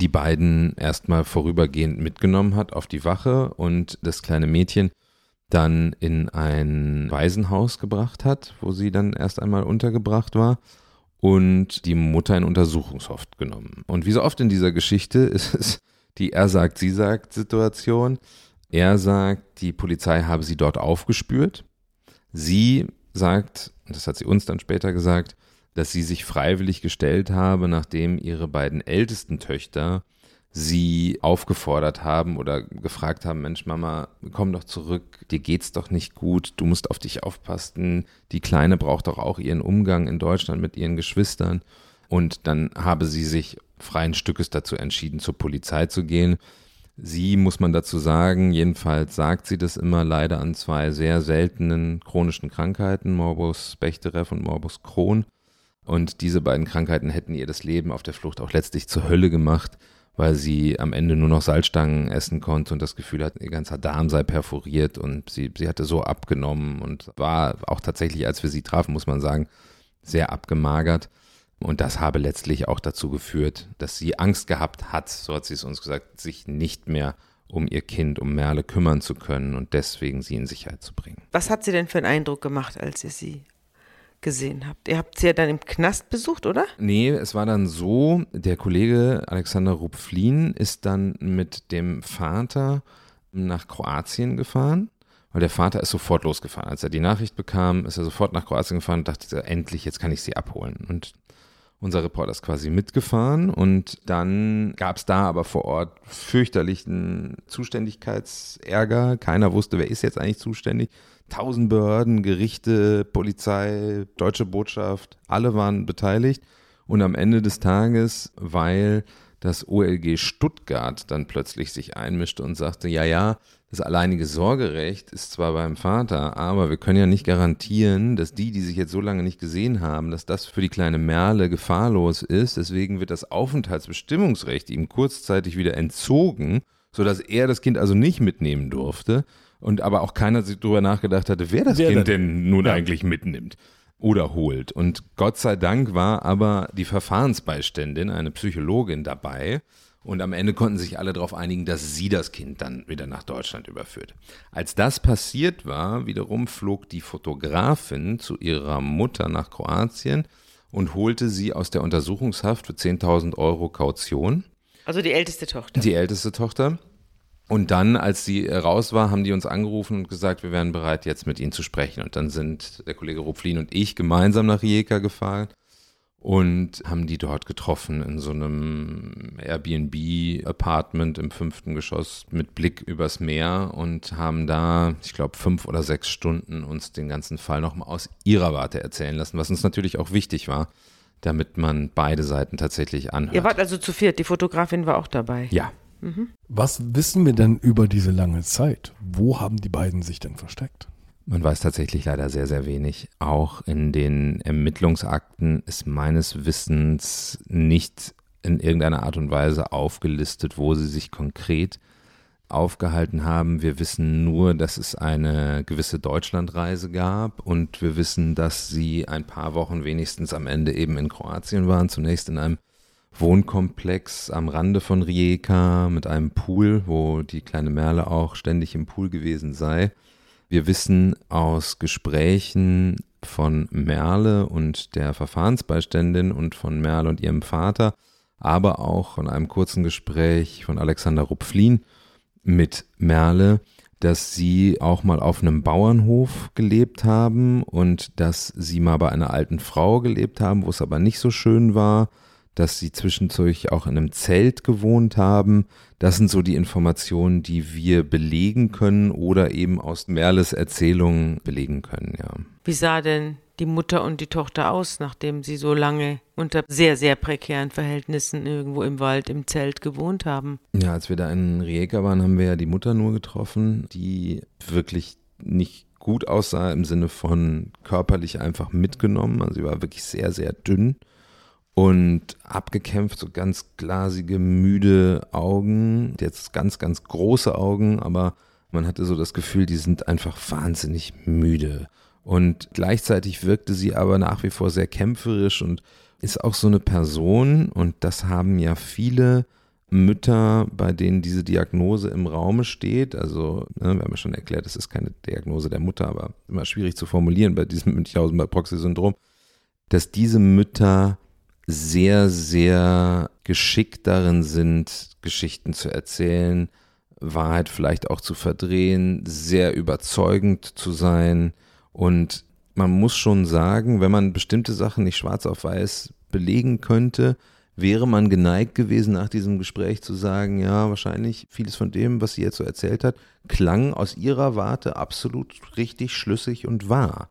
die beiden erstmal vorübergehend mitgenommen hat auf die Wache und das kleine Mädchen dann in ein Waisenhaus gebracht hat, wo sie dann erst einmal untergebracht war und die Mutter in Untersuchungshaft genommen. Und wie so oft in dieser Geschichte [LAUGHS] ist es die Er sagt, sie sagt Situation. Er sagt, die Polizei habe sie dort aufgespürt. Sie sagt, das hat sie uns dann später gesagt, dass sie sich freiwillig gestellt habe, nachdem ihre beiden ältesten Töchter sie aufgefordert haben oder gefragt haben, Mensch, Mama, komm doch zurück, dir geht's doch nicht gut, du musst auf dich aufpassen, die Kleine braucht doch auch ihren Umgang in Deutschland mit ihren Geschwistern. Und dann habe sie sich freien Stückes dazu entschieden, zur Polizei zu gehen. Sie, muss man dazu sagen, jedenfalls sagt sie das immer leider an zwei sehr seltenen chronischen Krankheiten, Morbus Bechterew und Morbus Crohn. Und diese beiden Krankheiten hätten ihr das Leben auf der Flucht auch letztlich zur Hölle gemacht, weil sie am Ende nur noch Salzstangen essen konnte und das Gefühl hat, ihr ganzer Darm sei perforiert und sie, sie hatte so abgenommen und war auch tatsächlich, als wir sie trafen, muss man sagen, sehr abgemagert. Und das habe letztlich auch dazu geführt, dass sie Angst gehabt hat, so hat sie es uns gesagt, sich nicht mehr um ihr Kind, um Merle kümmern zu können und deswegen sie in Sicherheit zu bringen. Was hat sie denn für einen Eindruck gemacht, als ihr sie gesehen habt. Ihr habt sie ja dann im Knast besucht, oder? Nee, es war dann so, der Kollege Alexander Rupflin ist dann mit dem Vater nach Kroatien gefahren, weil der Vater ist sofort losgefahren. Als er die Nachricht bekam, ist er sofort nach Kroatien gefahren und dachte, endlich, jetzt kann ich sie abholen. Und unser Reporter ist quasi mitgefahren und dann gab es da aber vor Ort fürchterlichen Zuständigkeitsärger. Keiner wusste, wer ist jetzt eigentlich zuständig tausend Behörden, Gerichte, Polizei, deutsche Botschaft, alle waren beteiligt. Und am Ende des Tages, weil das OLG Stuttgart dann plötzlich sich einmischte und sagte, ja, ja, das alleinige Sorgerecht ist zwar beim Vater, aber wir können ja nicht garantieren, dass die, die sich jetzt so lange nicht gesehen haben, dass das für die kleine Merle gefahrlos ist. Deswegen wird das Aufenthaltsbestimmungsrecht ihm kurzzeitig wieder entzogen, sodass er das Kind also nicht mitnehmen durfte und aber auch keiner sich darüber nachgedacht hatte, wer das wer Kind denn, denn nun ja. eigentlich mitnimmt oder holt. Und Gott sei Dank war aber die Verfahrensbeiständin, eine Psychologin dabei. Und am Ende konnten sich alle darauf einigen, dass sie das Kind dann wieder nach Deutschland überführt. Als das passiert war, wiederum flog die Fotografin zu ihrer Mutter nach Kroatien und holte sie aus der Untersuchungshaft für 10.000 Euro Kaution. Also die älteste Tochter. Die älteste Tochter Und dann, als sie äh, raus war, haben die uns angerufen und gesagt, wir wären bereit, jetzt mit ihnen zu sprechen. Und dann sind der Kollege Rupflin und ich gemeinsam nach Rijeka gefahren und haben die dort getroffen in so einem Airbnb-Apartment im fünften Geschoss mit Blick übers Meer und haben da, ich glaube, fünf oder sechs Stunden uns den ganzen Fall nochmal aus ihrer Warte erzählen lassen, was uns natürlich auch wichtig war, damit man beide Seiten tatsächlich anhört. Ihr wart also zu viert, die Fotografin war auch dabei. Ja, Was wissen wir denn über diese lange Zeit? Wo haben die beiden sich denn versteckt? Man weiß tatsächlich leider sehr, sehr wenig. Auch in den Ermittlungsakten ist meines Wissens nicht in irgendeiner Art und Weise aufgelistet, wo sie sich konkret aufgehalten haben. Wir wissen nur, dass es eine gewisse Deutschlandreise gab und wir wissen, dass sie ein paar Wochen wenigstens am Ende eben in Kroatien waren. Zunächst in einem Wohnkomplex am Rande von Rijeka mit einem Pool, wo die kleine Merle auch ständig im Pool gewesen sei. Wir wissen aus Gesprächen von Merle und der Verfahrensbeiständin und von Merle und ihrem Vater, aber auch von einem kurzen Gespräch von Alexander Rupflin mit Merle, dass sie auch mal auf einem Bauernhof gelebt haben und dass sie mal bei einer alten Frau gelebt haben, wo es aber nicht so schön war, dass sie zwischendurch auch in einem Zelt gewohnt haben. Das sind so die Informationen, die wir belegen können oder eben aus Merles Erzählungen belegen können, ja. Wie sah denn die Mutter und die Tochter aus, nachdem sie so lange unter sehr, sehr prekären Verhältnissen irgendwo im Wald im Zelt gewohnt haben? Ja, als wir da in Rijeka waren, haben wir ja die Mutter nur getroffen, die wirklich nicht gut aussah im Sinne von körperlich einfach mitgenommen. Also sie war wirklich sehr, sehr dünn und abgekämpft, so ganz glasige, müde Augen, jetzt ganz, ganz große Augen, aber man hatte so das Gefühl, die sind einfach wahnsinnig müde. Und gleichzeitig wirkte sie aber nach wie vor sehr kämpferisch und ist auch so eine Person, und das haben ja viele Mütter, bei denen diese Diagnose im Raume steht. Also, ne, wir haben ja schon erklärt, es ist keine Diagnose der Mutter, aber immer schwierig zu formulieren bei diesem Münchhausen bei Proxy-Syndrom, dass diese Mütter sehr, sehr geschickt darin sind, Geschichten zu erzählen, Wahrheit vielleicht auch zu verdrehen, sehr überzeugend zu sein. Und man muss schon sagen, wenn man bestimmte Sachen nicht schwarz auf weiß belegen könnte, wäre man geneigt gewesen, nach diesem Gespräch zu sagen, ja, wahrscheinlich vieles von dem, was sie jetzt so erzählt hat, klang aus ihrer Warte absolut richtig schlüssig und wahr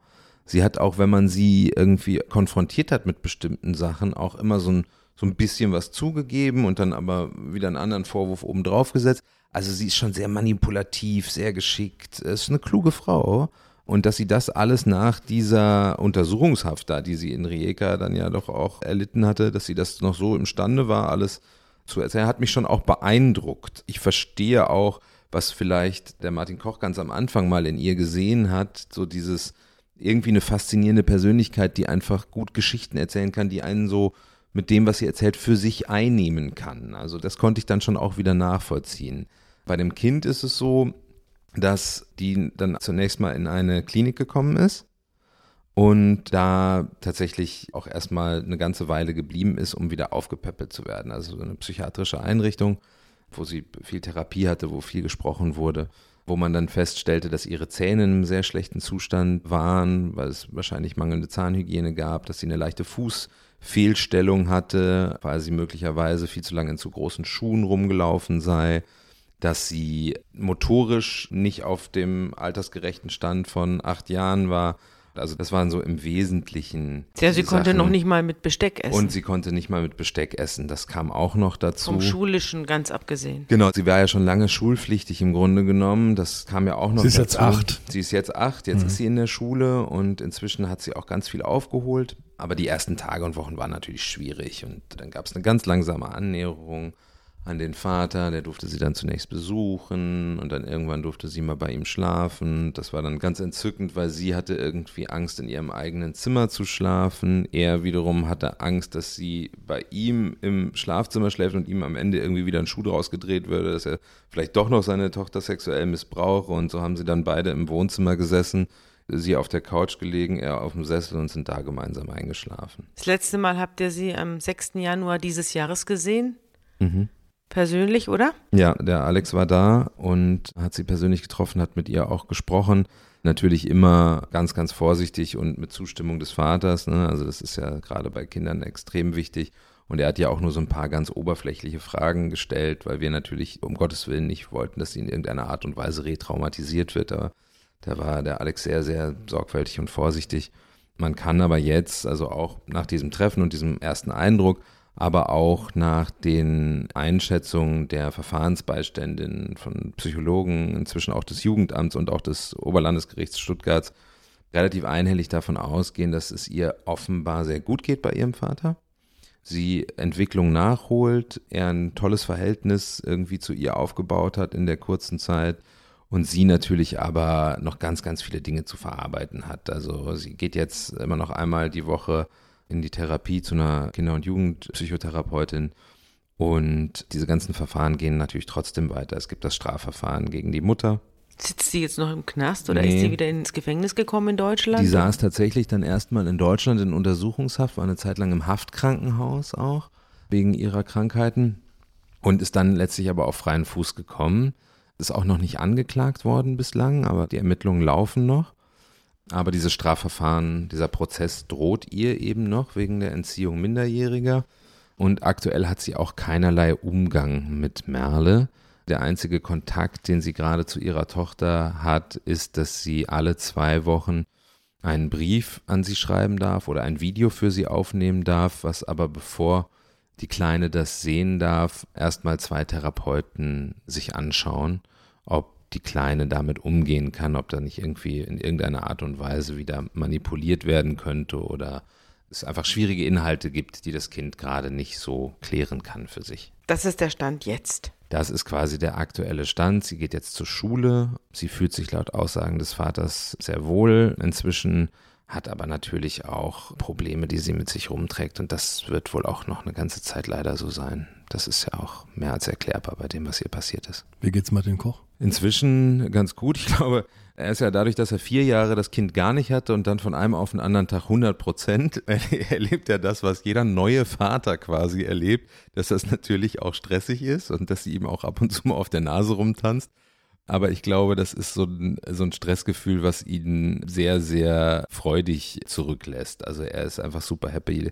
sie hat auch, wenn man sie irgendwie konfrontiert hat mit bestimmten Sachen, auch immer so ein, so ein bisschen was zugegeben und dann aber wieder einen anderen Vorwurf obendrauf gesetzt. Also sie ist schon sehr manipulativ, sehr geschickt. Es ist eine kluge Frau. Und dass sie das alles nach dieser Untersuchungshaft da, die sie in Rijeka dann ja doch auch erlitten hatte, dass sie das noch so imstande war, alles zu erzählen, hat mich schon auch beeindruckt. Ich verstehe auch, was vielleicht der Martin Koch ganz am Anfang mal in ihr gesehen hat, so dieses, irgendwie eine faszinierende Persönlichkeit, die einfach gut Geschichten erzählen kann, die einen so mit dem, was sie erzählt, für sich einnehmen kann. Also das konnte ich dann schon auch wieder nachvollziehen. Bei dem Kind ist es so, dass die dann zunächst mal in eine Klinik gekommen ist und da tatsächlich auch erstmal eine ganze Weile geblieben ist, um wieder aufgepäppelt zu werden. Also eine psychiatrische Einrichtung, wo sie viel Therapie hatte, wo viel gesprochen wurde wo man dann feststellte, dass ihre Zähne in einem sehr schlechten Zustand waren, weil es wahrscheinlich mangelnde Zahnhygiene gab, dass sie eine leichte Fußfehlstellung hatte, weil sie möglicherweise viel zu lange in zu großen Schuhen rumgelaufen sei, dass sie motorisch nicht auf dem altersgerechten Stand von acht Jahren war also das waren so im Wesentlichen. Ja, sie konnte noch nicht mal mit Besteck essen. Und sie konnte nicht mal mit Besteck essen. Das kam auch noch dazu. Vom Schulischen ganz abgesehen. Genau, sie war ja schon lange schulpflichtig im Grunde genommen. Das kam ja auch noch Sie ist dazu. jetzt acht. Sie ist jetzt acht, jetzt ist sie in der Schule und inzwischen hat sie auch ganz viel aufgeholt. Aber die ersten Tage und Wochen waren natürlich schwierig und dann gab es eine ganz langsame Annäherung an den Vater, der durfte sie dann zunächst besuchen und dann irgendwann durfte sie mal bei ihm schlafen. Das war dann ganz entzückend, weil sie hatte irgendwie Angst, in ihrem eigenen Zimmer zu schlafen. Er wiederum hatte Angst, dass sie bei ihm im Schlafzimmer schläft und ihm am Ende irgendwie wieder ein Schuh draus gedreht würde, dass er vielleicht doch noch seine Tochter sexuell missbrauche. Und so haben sie dann beide im Wohnzimmer gesessen sie auf der Couch gelegen, er auf dem Sessel und sind da gemeinsam eingeschlafen. Das letzte Mal habt ihr sie am 6. Januar dieses Jahres gesehen. Mhm. Persönlich, oder? Ja, der Alex war da und hat sie persönlich getroffen, hat mit ihr auch gesprochen. Natürlich immer ganz, ganz vorsichtig und mit Zustimmung des Vaters. Ne? Also das ist ja gerade bei Kindern extrem wichtig. Und er hat ja auch nur so ein paar ganz oberflächliche Fragen gestellt, weil wir natürlich um Gottes Willen nicht wollten, dass sie in irgendeiner Art und Weise retraumatisiert wird. Aber da war der Alex sehr, sehr sorgfältig und vorsichtig. Man kann aber jetzt, also auch nach diesem Treffen und diesem ersten Eindruck, aber auch nach den Einschätzungen der Verfahrensbeiständin von Psychologen, inzwischen auch des Jugendamts und auch des Oberlandesgerichts Stuttgarts, relativ einhellig davon ausgehen, dass es ihr offenbar sehr gut geht bei ihrem Vater. Sie Entwicklung nachholt, er ein tolles Verhältnis irgendwie zu ihr aufgebaut hat in der kurzen Zeit und sie natürlich aber noch ganz, ganz viele Dinge zu verarbeiten hat. Also sie geht jetzt immer noch einmal die Woche in die Therapie zu einer Kinder- und Jugendpsychotherapeutin. Und diese ganzen Verfahren gehen natürlich trotzdem weiter. Es gibt das Strafverfahren gegen die Mutter. Sitzt sie jetzt noch im Knast oder nee. ist sie wieder ins Gefängnis gekommen in Deutschland? Die saß tatsächlich dann erstmal in Deutschland in Untersuchungshaft, war eine Zeit lang im Haftkrankenhaus auch, wegen ihrer Krankheiten und ist dann letztlich aber auf freien Fuß gekommen. Ist auch noch nicht angeklagt worden bislang, aber die Ermittlungen laufen noch. Aber dieses Strafverfahren, dieser Prozess droht ihr eben noch wegen der Entziehung Minderjähriger. Und aktuell hat sie auch keinerlei Umgang mit Merle. Der einzige Kontakt, den sie gerade zu ihrer Tochter hat, ist, dass sie alle zwei Wochen einen Brief an sie schreiben darf oder ein Video für sie aufnehmen darf, was aber bevor die Kleine das sehen darf, erstmal zwei Therapeuten sich anschauen, ob die Kleine damit umgehen kann, ob da nicht irgendwie in irgendeiner Art und Weise wieder manipuliert werden könnte oder es einfach schwierige Inhalte gibt, die das Kind gerade nicht so klären kann für sich. Das ist der Stand jetzt. Das ist quasi der aktuelle Stand. Sie geht jetzt zur Schule. Sie fühlt sich laut Aussagen des Vaters sehr wohl. Inzwischen hat aber natürlich auch Probleme, die sie mit sich rumträgt. Und das wird wohl auch noch eine ganze Zeit leider so sein. Das ist ja auch mehr als erklärbar bei dem, was hier passiert ist. Wie geht's Martin Koch? Inzwischen ganz gut. Ich glaube, er ist ja dadurch, dass er vier Jahre das Kind gar nicht hatte und dann von einem auf den anderen Tag 100 Prozent, [LAUGHS] erlebt er das, was jeder neue Vater quasi erlebt, dass das natürlich auch stressig ist und dass sie ihm auch ab und zu mal auf der Nase rumtanzt. Aber ich glaube, das ist so ein, so ein Stressgefühl, was ihn sehr, sehr freudig zurücklässt. Also er ist einfach super happy,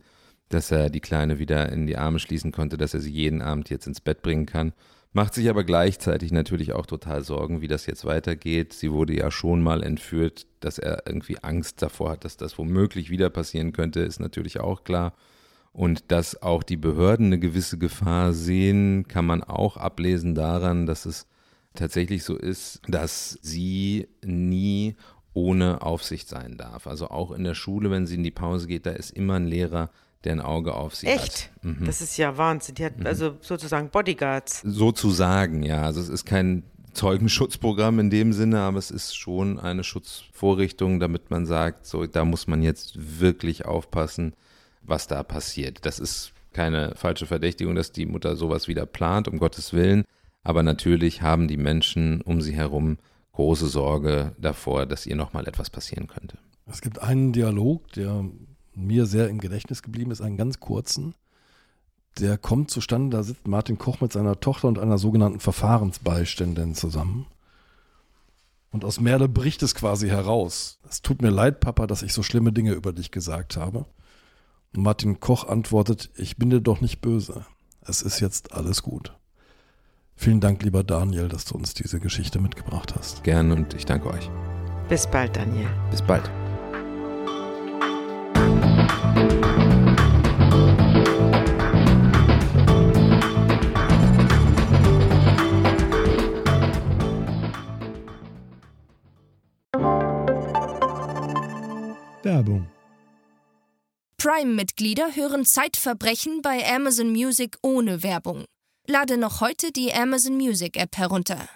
dass er die Kleine wieder in die Arme schließen konnte, dass er sie jeden Abend jetzt ins Bett bringen kann. Macht sich aber gleichzeitig natürlich auch total Sorgen, wie das jetzt weitergeht. Sie wurde ja schon mal entführt, dass er irgendwie Angst davor hat, dass das womöglich wieder passieren könnte, ist natürlich auch klar. Und dass auch die Behörden eine gewisse Gefahr sehen, kann man auch ablesen daran, dass es tatsächlich so ist, dass sie nie ohne Aufsicht sein darf. Also auch in der Schule, wenn sie in die Pause geht, da ist immer ein Lehrer, der ein Auge auf sie Echt? hat. Echt? Mhm. Das ist ja Wahnsinn. Die hat mhm. also sozusagen Bodyguards. Sozusagen, ja. Also es ist kein Zeugenschutzprogramm in dem Sinne, aber es ist schon eine Schutzvorrichtung, damit man sagt, so da muss man jetzt wirklich aufpassen, was da passiert. Das ist keine falsche Verdächtigung, dass die Mutter sowas wieder plant, um Gottes Willen. Aber natürlich haben die Menschen um sie herum große Sorge davor, dass ihr nochmal etwas passieren könnte. Es gibt einen Dialog, der mir sehr im Gedächtnis geblieben ist, einen ganz kurzen. Der kommt zustande, da sitzt Martin Koch mit seiner Tochter und einer sogenannten Verfahrensbeiständin zusammen. Und aus Merle bricht es quasi heraus. Es tut mir leid, Papa, dass ich so schlimme Dinge über dich gesagt habe. Und Martin Koch antwortet, ich bin dir doch nicht böse. Es ist jetzt alles gut. Vielen Dank, lieber Daniel, dass du uns diese Geschichte mitgebracht hast. Gern und ich danke euch. Bis bald, Daniel. Bis bald. Werbung. Prime-Mitglieder hören Zeitverbrechen bei Amazon Music ohne Werbung. Lade noch heute die Amazon Music App herunter.